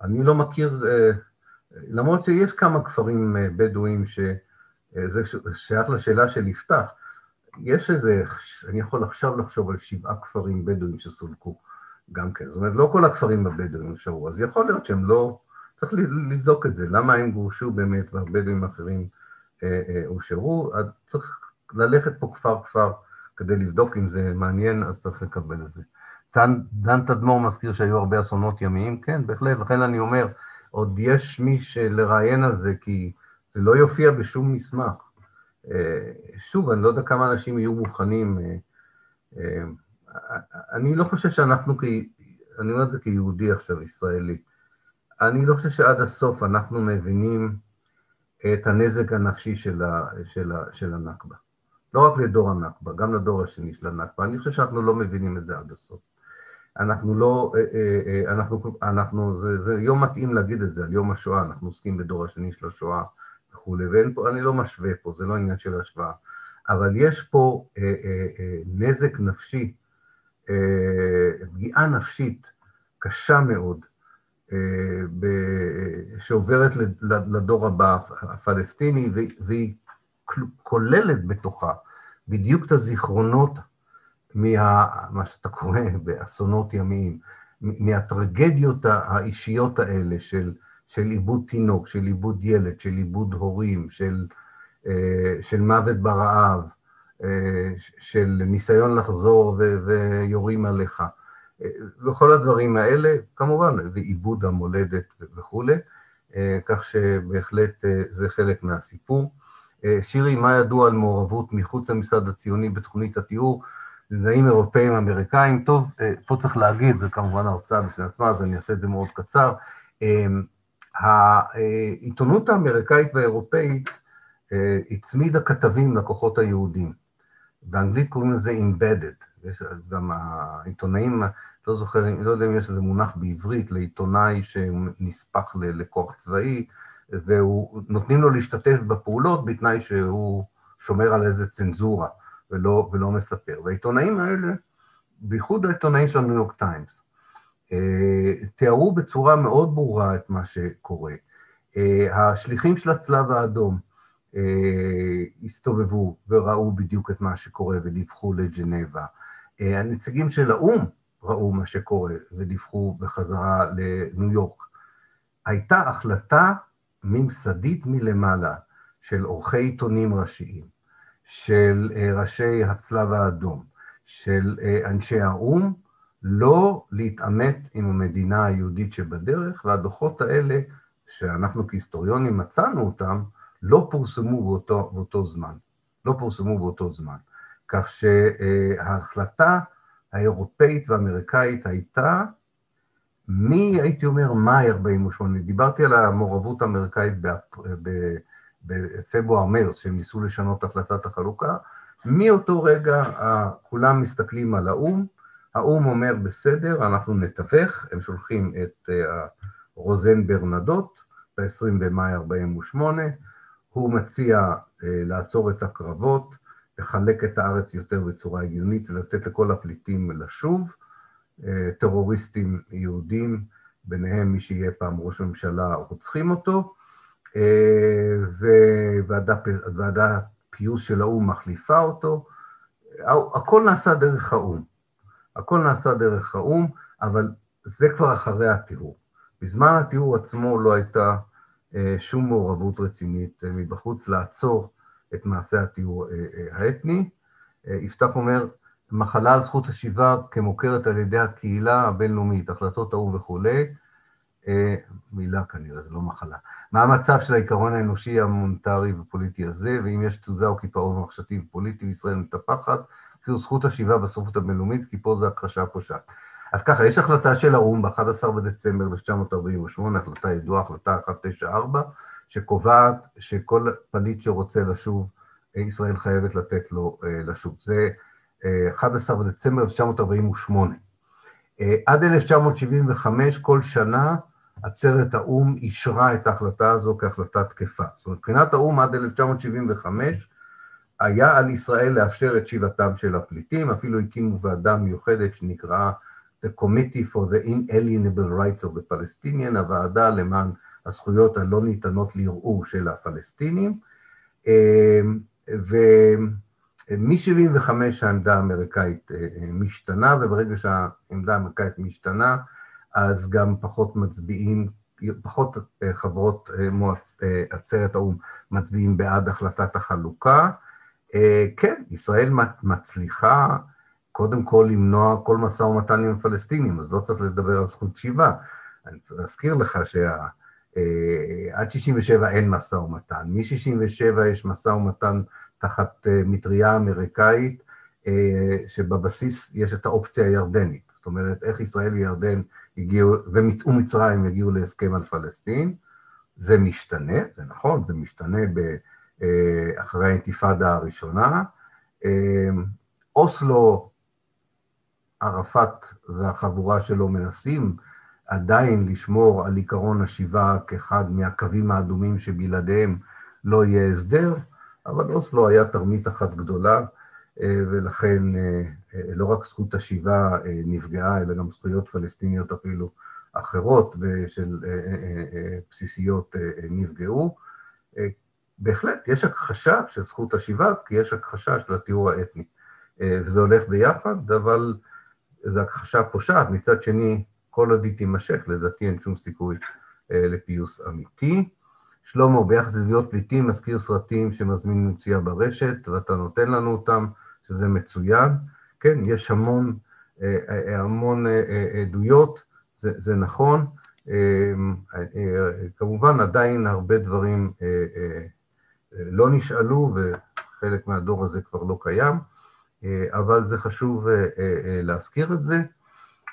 ואני לא מכיר, למרות שיש כמה כפרים בדואים שזה שייך לשאלה של יפתח, יש איזה, אני יכול עכשיו לחשוב על שבעה כפרים בדואים שסולקו גם כן. זאת אומרת, לא כל הכפרים הבדואים נשארו, אז יכול להיות שהם לא... צריך לבדוק את זה, למה הם גורשו באמת והבדואים האחרים אה, אה, הושארו, אז צריך ללכת פה כפר-כפר כדי לבדוק אם זה מעניין, אז צריך לקבל את זה. דן, דן תדמור מזכיר שהיו הרבה אסונות ימיים, כן, בהחלט, לכן אני אומר, עוד יש מי שלראיין על זה, כי זה לא יופיע בשום מסמך. אה, שוב, אני לא יודע כמה אנשים יהיו מוכנים. אה, אה, אני לא חושב שאנחנו, כ... אני אומר את זה כיהודי עכשיו, ישראלי, אני לא חושב שעד הסוף אנחנו מבינים את הנזק הנפשי של, ה... של, ה... של הנכבה. לא רק לדור הנכבה, גם לדור השני של הנכבה. אני חושב שאנחנו לא מבינים את זה עד הסוף. אנחנו לא, אנחנו, אנחנו, זה, זה יום מתאים להגיד את זה, על יום השואה, אנחנו עוסקים בדור השני של השואה וכולי, ואין פה, אני לא משווה פה, זה לא עניין של השוואה, אבל יש פה אה, אה, אה, נזק נפשי, אה, פגיעה נפשית קשה מאוד, אה, ב, שעוברת לדור הבא הפלסטיני, והיא כוללת בתוכה בדיוק את הזיכרונות מה... מה שאתה קורא באסונות ימיים, מהטרגדיות האישיות האלה של, של איבוד תינוק, של איבוד ילד, של איבוד הורים, של, אה, של מוות ברעב, אה, של ניסיון לחזור ו, ויורים עליך. אה, וכל הדברים האלה, כמובן, ועיבוד המולדת וכולי, כך שבהחלט זה חלק מהסיפור. שירי, מה ידוע על מעורבות מחוץ למשרד הציוני בתוכנית התיאור? מדעים אירופאים אמריקאים, טוב, אה, פה צריך להגיד, זה כמובן הרצאה בפני עצמה, אז אני אעשה את זה מאוד קצר. אמ, העיתונות האמריקאית והאירופאית אה, הצמידה כתבים לכוחות היהודים. באנגלית קוראים לזה embedded. יש גם העיתונאים, לא זוכר, לא יודע אם יש איזה מונח בעברית לעיתונאי שנספח לכוח צבאי, ונותנים לו להשתתף בפעולות בתנאי שהוא שומר על איזה צנזורה. ולא, ולא מספר. והעיתונאים האלה, בייחוד העיתונאים של הניו יורק טיימס, אה, תיארו בצורה מאוד ברורה את מה שקורה. אה, השליחים של הצלב האדום אה, הסתובבו וראו בדיוק את מה שקורה ודיווחו לג'נבה. הנציגים של האו"ם ראו מה שקורה ודיווחו בחזרה לניו יורק. הייתה החלטה ממסדית מלמעלה של עורכי עיתונים ראשיים, של אה, ראשי הצלב האדום, של אה, אנשי האו"ם, לא להתעמת עם המדינה היהודית שבדרך, והדוחות האלה, שאנחנו כהיסטוריונים מצאנו אותם, לא פורסמו באותו, באותו זמן. לא פורסמו באותו זמן. כך שההחלטה האירופאית והאמריקאית הייתה, מי, הייתי אומר, מאי 48', דיברתי על המעורבות האמריקאית בפברואר-מרץ, שהם ניסו לשנות החלטת החלוקה, מאותו רגע כולם מסתכלים על האו"ם, האו"ם אומר, בסדר, אנחנו נתווך, הם שולחים את אה, רוזן ברנדוט ב-20 במאי 48', הוא מציע אה, לעצור את הקרבות, לחלק את הארץ יותר בצורה הגיונית ולתת לכל הפליטים לשוב, טרוריסטים יהודים, ביניהם מי שיהיה פעם ראש ממשלה, רוצחים אותו, וועדת פיוס של האו"ם מחליפה אותו. הכל נעשה דרך האו"ם. הכל נעשה דרך האו"ם, אבל זה כבר אחרי הטיהור. בזמן הטיהור עצמו לא הייתה אה, שום מעורבות רצינית אה, מבחוץ לעצור את מעשה הטיהור אה, האתני. יפתח אומר, מחלה על זכות השיבה כמוכרת על ידי הקהילה הבינלאומית, החלטות האו"ם וכולי, מילה כנראה, זה לא מחלה. מה המצב של העיקרון האנושי המוניטרי ופוליטי הזה, ואם יש תזוזה או קיפאון מחשבתי ופוליטי וישראל מטפחת, כאילו זכות השיבה בסופות הבינלאומית, כי פה זה הכחשה פושעת. אז ככה, יש החלטה של האו"ם ב-11 בדצמבר 1948, החלטה ידועה, החלטה 194, שקובעת שכל פליט שרוצה לשוב, ישראל חייבת לתת לו אה, לשוב. זה 11 אה, בדצמבר 1948. אה, עד 1975, כל שנה, עצרת האו"ם אישרה את ההחלטה הזו כהחלטה תקפה. זאת אומרת, מבחינת האו"ם עד 1975 היה על ישראל לאפשר את שיבתם של הפליטים, אפילו הקימו ועדה מיוחדת שנקראה The Committee for the Inalienable Rights of the Palestinian, הוועדה למען הזכויות הלא ניתנות לערעור של הפלסטינים, ומ-75 העמדה האמריקאית אה, משתנה, וברגע שהעמדה האמריקאית משתנה, אז גם פחות מצביעים, פחות אה, חברות אה. אה, עצרת האו"ם מצביעים בעד החלטת החלוקה. כן, ישראל מצליחה קודם כל למנוע כל משא ומתן עם הפלסטינים, אז לא צריך לדבר על זכות שיבה. אני צריך להזכיר לך שעד 67' אין משא ומתן, מ-67' יש משא ומתן תחת מטריה אמריקאית, שבבסיס יש את האופציה הירדנית. זאת אומרת, איך ישראל וירדן הגיעו, ומצרים יגיעו להסכם על פלסטין. זה משתנה, זה נכון, זה משתנה אה, אחרי האינתיפאדה הראשונה. אה, אוסלו ערפאת והחבורה שלו מנסים עדיין לשמור על עיקרון השיבה כאחד מהקווים האדומים שבלעדיהם לא יהיה הסדר, אבל אוסלו היה תרמית אחת גדולה, אה, ולכן אה, אה, לא רק זכות השיבה נפגעה, אלא גם זכויות פלסטיניות אפילו אחרות ושל בסיסיות נפגעו. בהחלט, יש הכחשה של זכות השיבה, כי יש הכחשה של הטיהור האתני. וזה הולך ביחד, אבל זו הכחשה פושעת. מצד שני, כל עוד היא תימשך, לדעתי אין שום סיכוי לפיוס אמיתי. שלמה, ביחס ללהיות פליטים, מזכיר סרטים שמזמין מציאה ברשת, ואתה נותן לנו אותם, שזה מצוין. כן, יש המון, אה, אה, המון אה, עדויות, זה, זה נכון. כמובן, עדיין הרבה דברים לא נשאלו, וחלק מהדור הזה כבר לא קיים, אבל זה חשוב להזכיר את זה.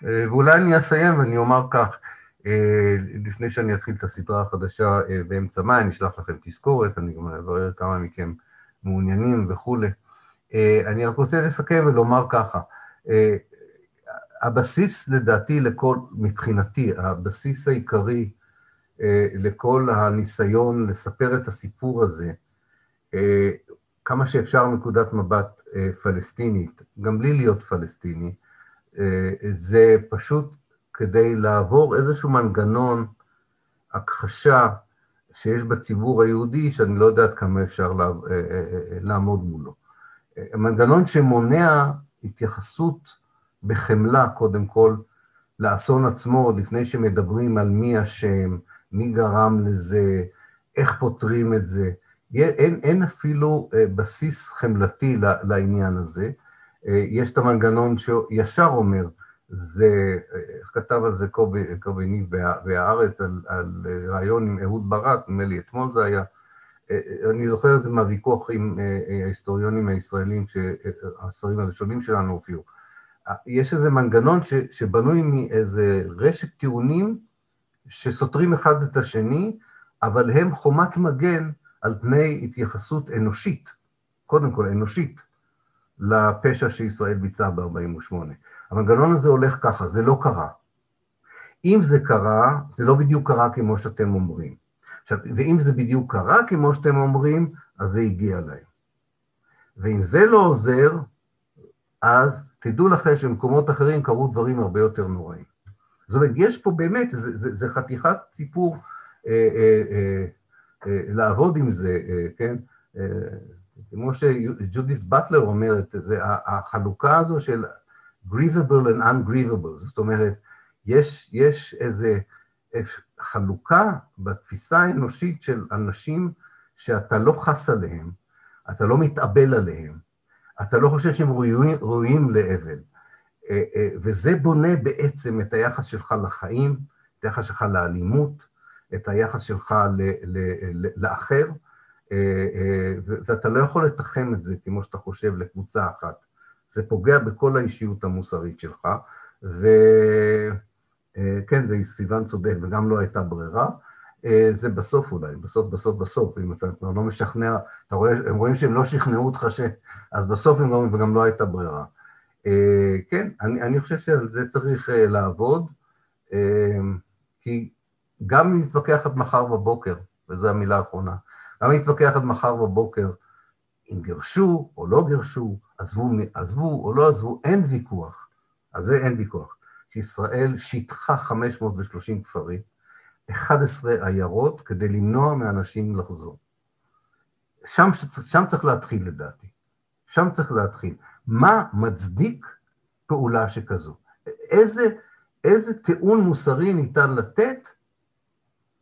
ואולי אני אסיים ואני אומר כך, לפני שאני אתחיל את הסדרה החדשה אה, באמצע מאי, אני אשלח לכם תזכורת, אני גם אברר כמה מכם מעוניינים וכולי. אה, אני רק רוצה לסכם ולומר ככה, הבסיס לדעתי לכל, מבחינתי, הבסיס העיקרי לכל הניסיון לספר את הסיפור הזה, כמה שאפשר מנקודת מבט פלסטינית, גם בלי להיות פלסטיני, זה פשוט כדי לעבור איזשהו מנגנון הכחשה שיש בציבור היהודי, שאני לא יודע עד כמה אפשר אה, אה, אה, לעמוד מולו. מנגנון שמונע התייחסות בחמלה, קודם כל, לאסון עצמו, לפני שמדברים על מי אשם, מי גרם לזה, איך פותרים את זה. אין, אין אפילו בסיס חמלתי לעניין הזה. יש את המנגנון שישר אומר, זה, איך כתב על זה קובי, קובי ניב בהארץ, על, על רעיון עם אהוד ברק, נדמה לי אתמול זה היה, אני זוכר את זה מהוויכוח עם אה, ההיסטוריונים הישראלים, שהספרים הראשונים שלנו הופיעו. יש איזה מנגנון ש, שבנוי מאיזה רשת טיעונים שסותרים אחד את השני, אבל הם חומת מגן על פני התייחסות אנושית, קודם כל אנושית, לפשע שישראל ביצעה ב-48'. המנגנון הזה הולך ככה, זה לא קרה. אם זה קרה, זה לא בדיוק קרה כמו שאתם אומרים. עכשיו, ואם זה בדיוק קרה כמו שאתם אומרים, אז זה הגיע להם. ואם זה לא עוזר, אז תדעו לכם שבמקומות אחרים קרו דברים הרבה יותר נוראים. זאת אומרת, יש פה באמת, זה, זה, זה חתיכת סיפור אה, אה, אה, אה, לעבוד עם זה, אה, כן? אה, כמו שג'ודיס באטלר אומרת, זה החלוקה הזו של grievable and ungrievable, זאת אומרת, יש, יש איזה חלוקה בתפיסה האנושית של אנשים שאתה לא חס עליהם, אתה לא מתאבל עליהם, אתה לא חושב שהם ראויים, ראויים לאבל. אה, אה, וזה בונה בעצם את היחס שלך לחיים, את היחס שלך לאלימות, את היחס שלך ל, ל, ל, לאחר, אה, ואתה לא יכול לתחם את זה כמו שאתה חושב לקבוצה אחת. זה פוגע בכל האישיות המוסרית שלך, וכן, אה, וסיוון צודק, וגם לא הייתה ברירה. אה, זה בסוף אולי, בסוף, בסוף, בסוף, אם אתה כבר לא משכנע, אתה רואה, הם רואים שהם לא שכנעו אותך ש... אז בסוף הם אומרים, וגם לא הייתה ברירה. אה, כן, אני, אני חושב שעל זה צריך לעבוד, כי גם אם נתווכח עד מחר בבוקר, וזו המילה האחרונה, גם אם נתווכח עד מחר בבוקר, אם גירשו או לא גירשו, עזבו, עזבו או לא עזבו, אין ויכוח, על זה אין ויכוח, שישראל שיטחה 530 כפרים, 11 עיירות, כדי למנוע מאנשים לחזור. שם, שם צריך להתחיל לדעתי, שם צריך להתחיל. מה מצדיק פעולה שכזו? איזה, איזה טיעון מוסרי ניתן לתת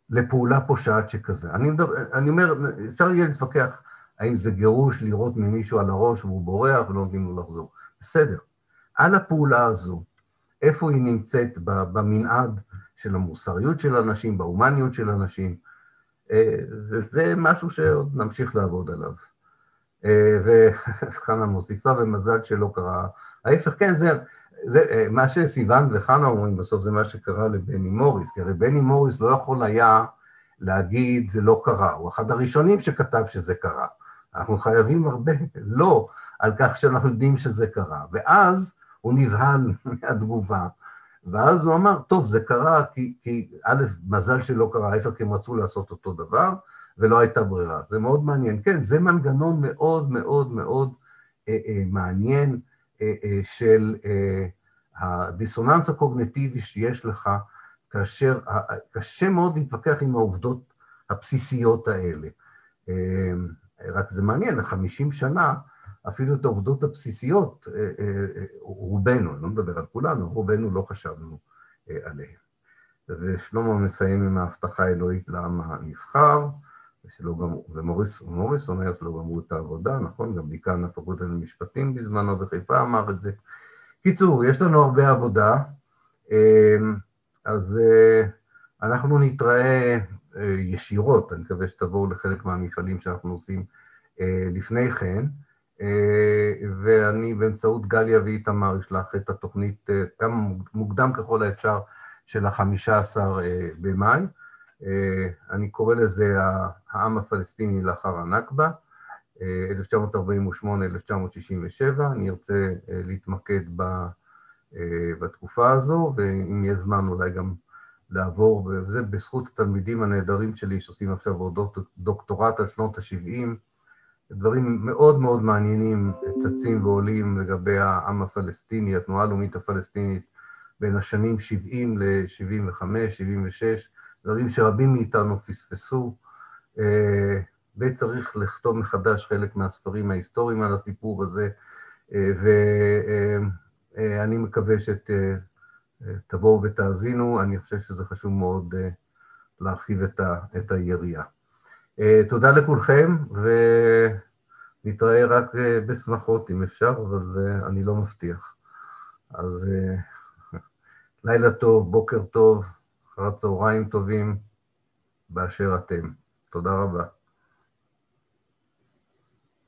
לפעולה פושעת שכזה? אני, מדבר, אני אומר, אפשר יהיה להתווכח האם זה גירוש לירות ממישהו על הראש והוא בורח ולא נותנים לו לחזור. בסדר. על הפעולה הזו, איפה היא נמצאת במנעד של המוסריות של אנשים, בהומניות של אנשים, אה, וזה משהו שעוד נמשיך לעבוד עליו. אה, וחנה מוסיפה, ומזל שלא קרה. ההפך, כן, זה, זה אה, מה שסיוון וחנה אומרים בסוף, זה מה שקרה לבני מוריס, כי הרי בני מוריס לא יכול היה להגיד זה לא קרה, הוא אחד הראשונים שכתב שזה קרה. אנחנו חייבים הרבה לא על כך שאנחנו יודעים שזה קרה. ואז הוא נבהל מהתגובה, ואז הוא אמר, טוב, זה קרה כי, כי א', מזל שלא קרה, ההפך, כי הם רצו לעשות אותו דבר, ולא הייתה ברירה. זה מאוד מעניין. כן, זה מנגנון מאוד מאוד מאוד אה, אה, מעניין אה, אה, של אה, הדיסוננס הקוגנטיבי שיש לך, כאשר קשה מאוד להתווכח עם העובדות הבסיסיות האלה. אה, רק זה מעניין, 50 שנה, אפילו את העובדות הבסיסיות, אה, אה, רובנו, אני לא מדבר על כולנו, רובנו לא חשבנו עליהן. ושלמה מסיים עם ההבטחה האלוהית לעם הנבחר, ומוריס מוריס אומר שלא גמרו את העבודה, נכון? גם דיקן הפקולטה למשפטים בזמנו בחיפה אמר את זה. קיצור, יש לנו הרבה עבודה, אז אנחנו נתראה ישירות, אני מקווה שתבואו לחלק מהמפעלים שאנחנו עושים לפני כן. אה, ואני באמצעות גליה ואיתמר אשלח את התוכנית גם אה, מוקדם ככל האפשר של החמישה עשר אה, במאי. אני קורא לזה העם הפלסטיני לאחר הנכבה, 1948-1967, אני ארצה להתמקד בתקופה הזו, ואם יהיה זמן אולי גם לעבור, וזה בזכות התלמידים הנהדרים שלי שעושים עכשיו דוקטורט על שנות ה-70, דברים מאוד מאוד מעניינים צצים ועולים לגבי העם הפלסטיני, התנועה הלאומית הפלסטינית בין השנים 70 ל-75, 76, דברים שרבים מאיתנו פספסו, וצריך אה, לכתוב מחדש חלק מהספרים ההיסטוריים על הסיפור הזה, אה, ואני אה, מקווה שתבואו ותאזינו, אני חושב שזה חשוב מאוד להרחיב את היריעה. אה, תודה לכולכם, ונתראה רק אה, בשמחות אם אפשר, אבל אה, אני לא מבטיח. אז לילה טוב, בוקר טוב, אחר צהריים טובים, באשר אתם. תודה רבה.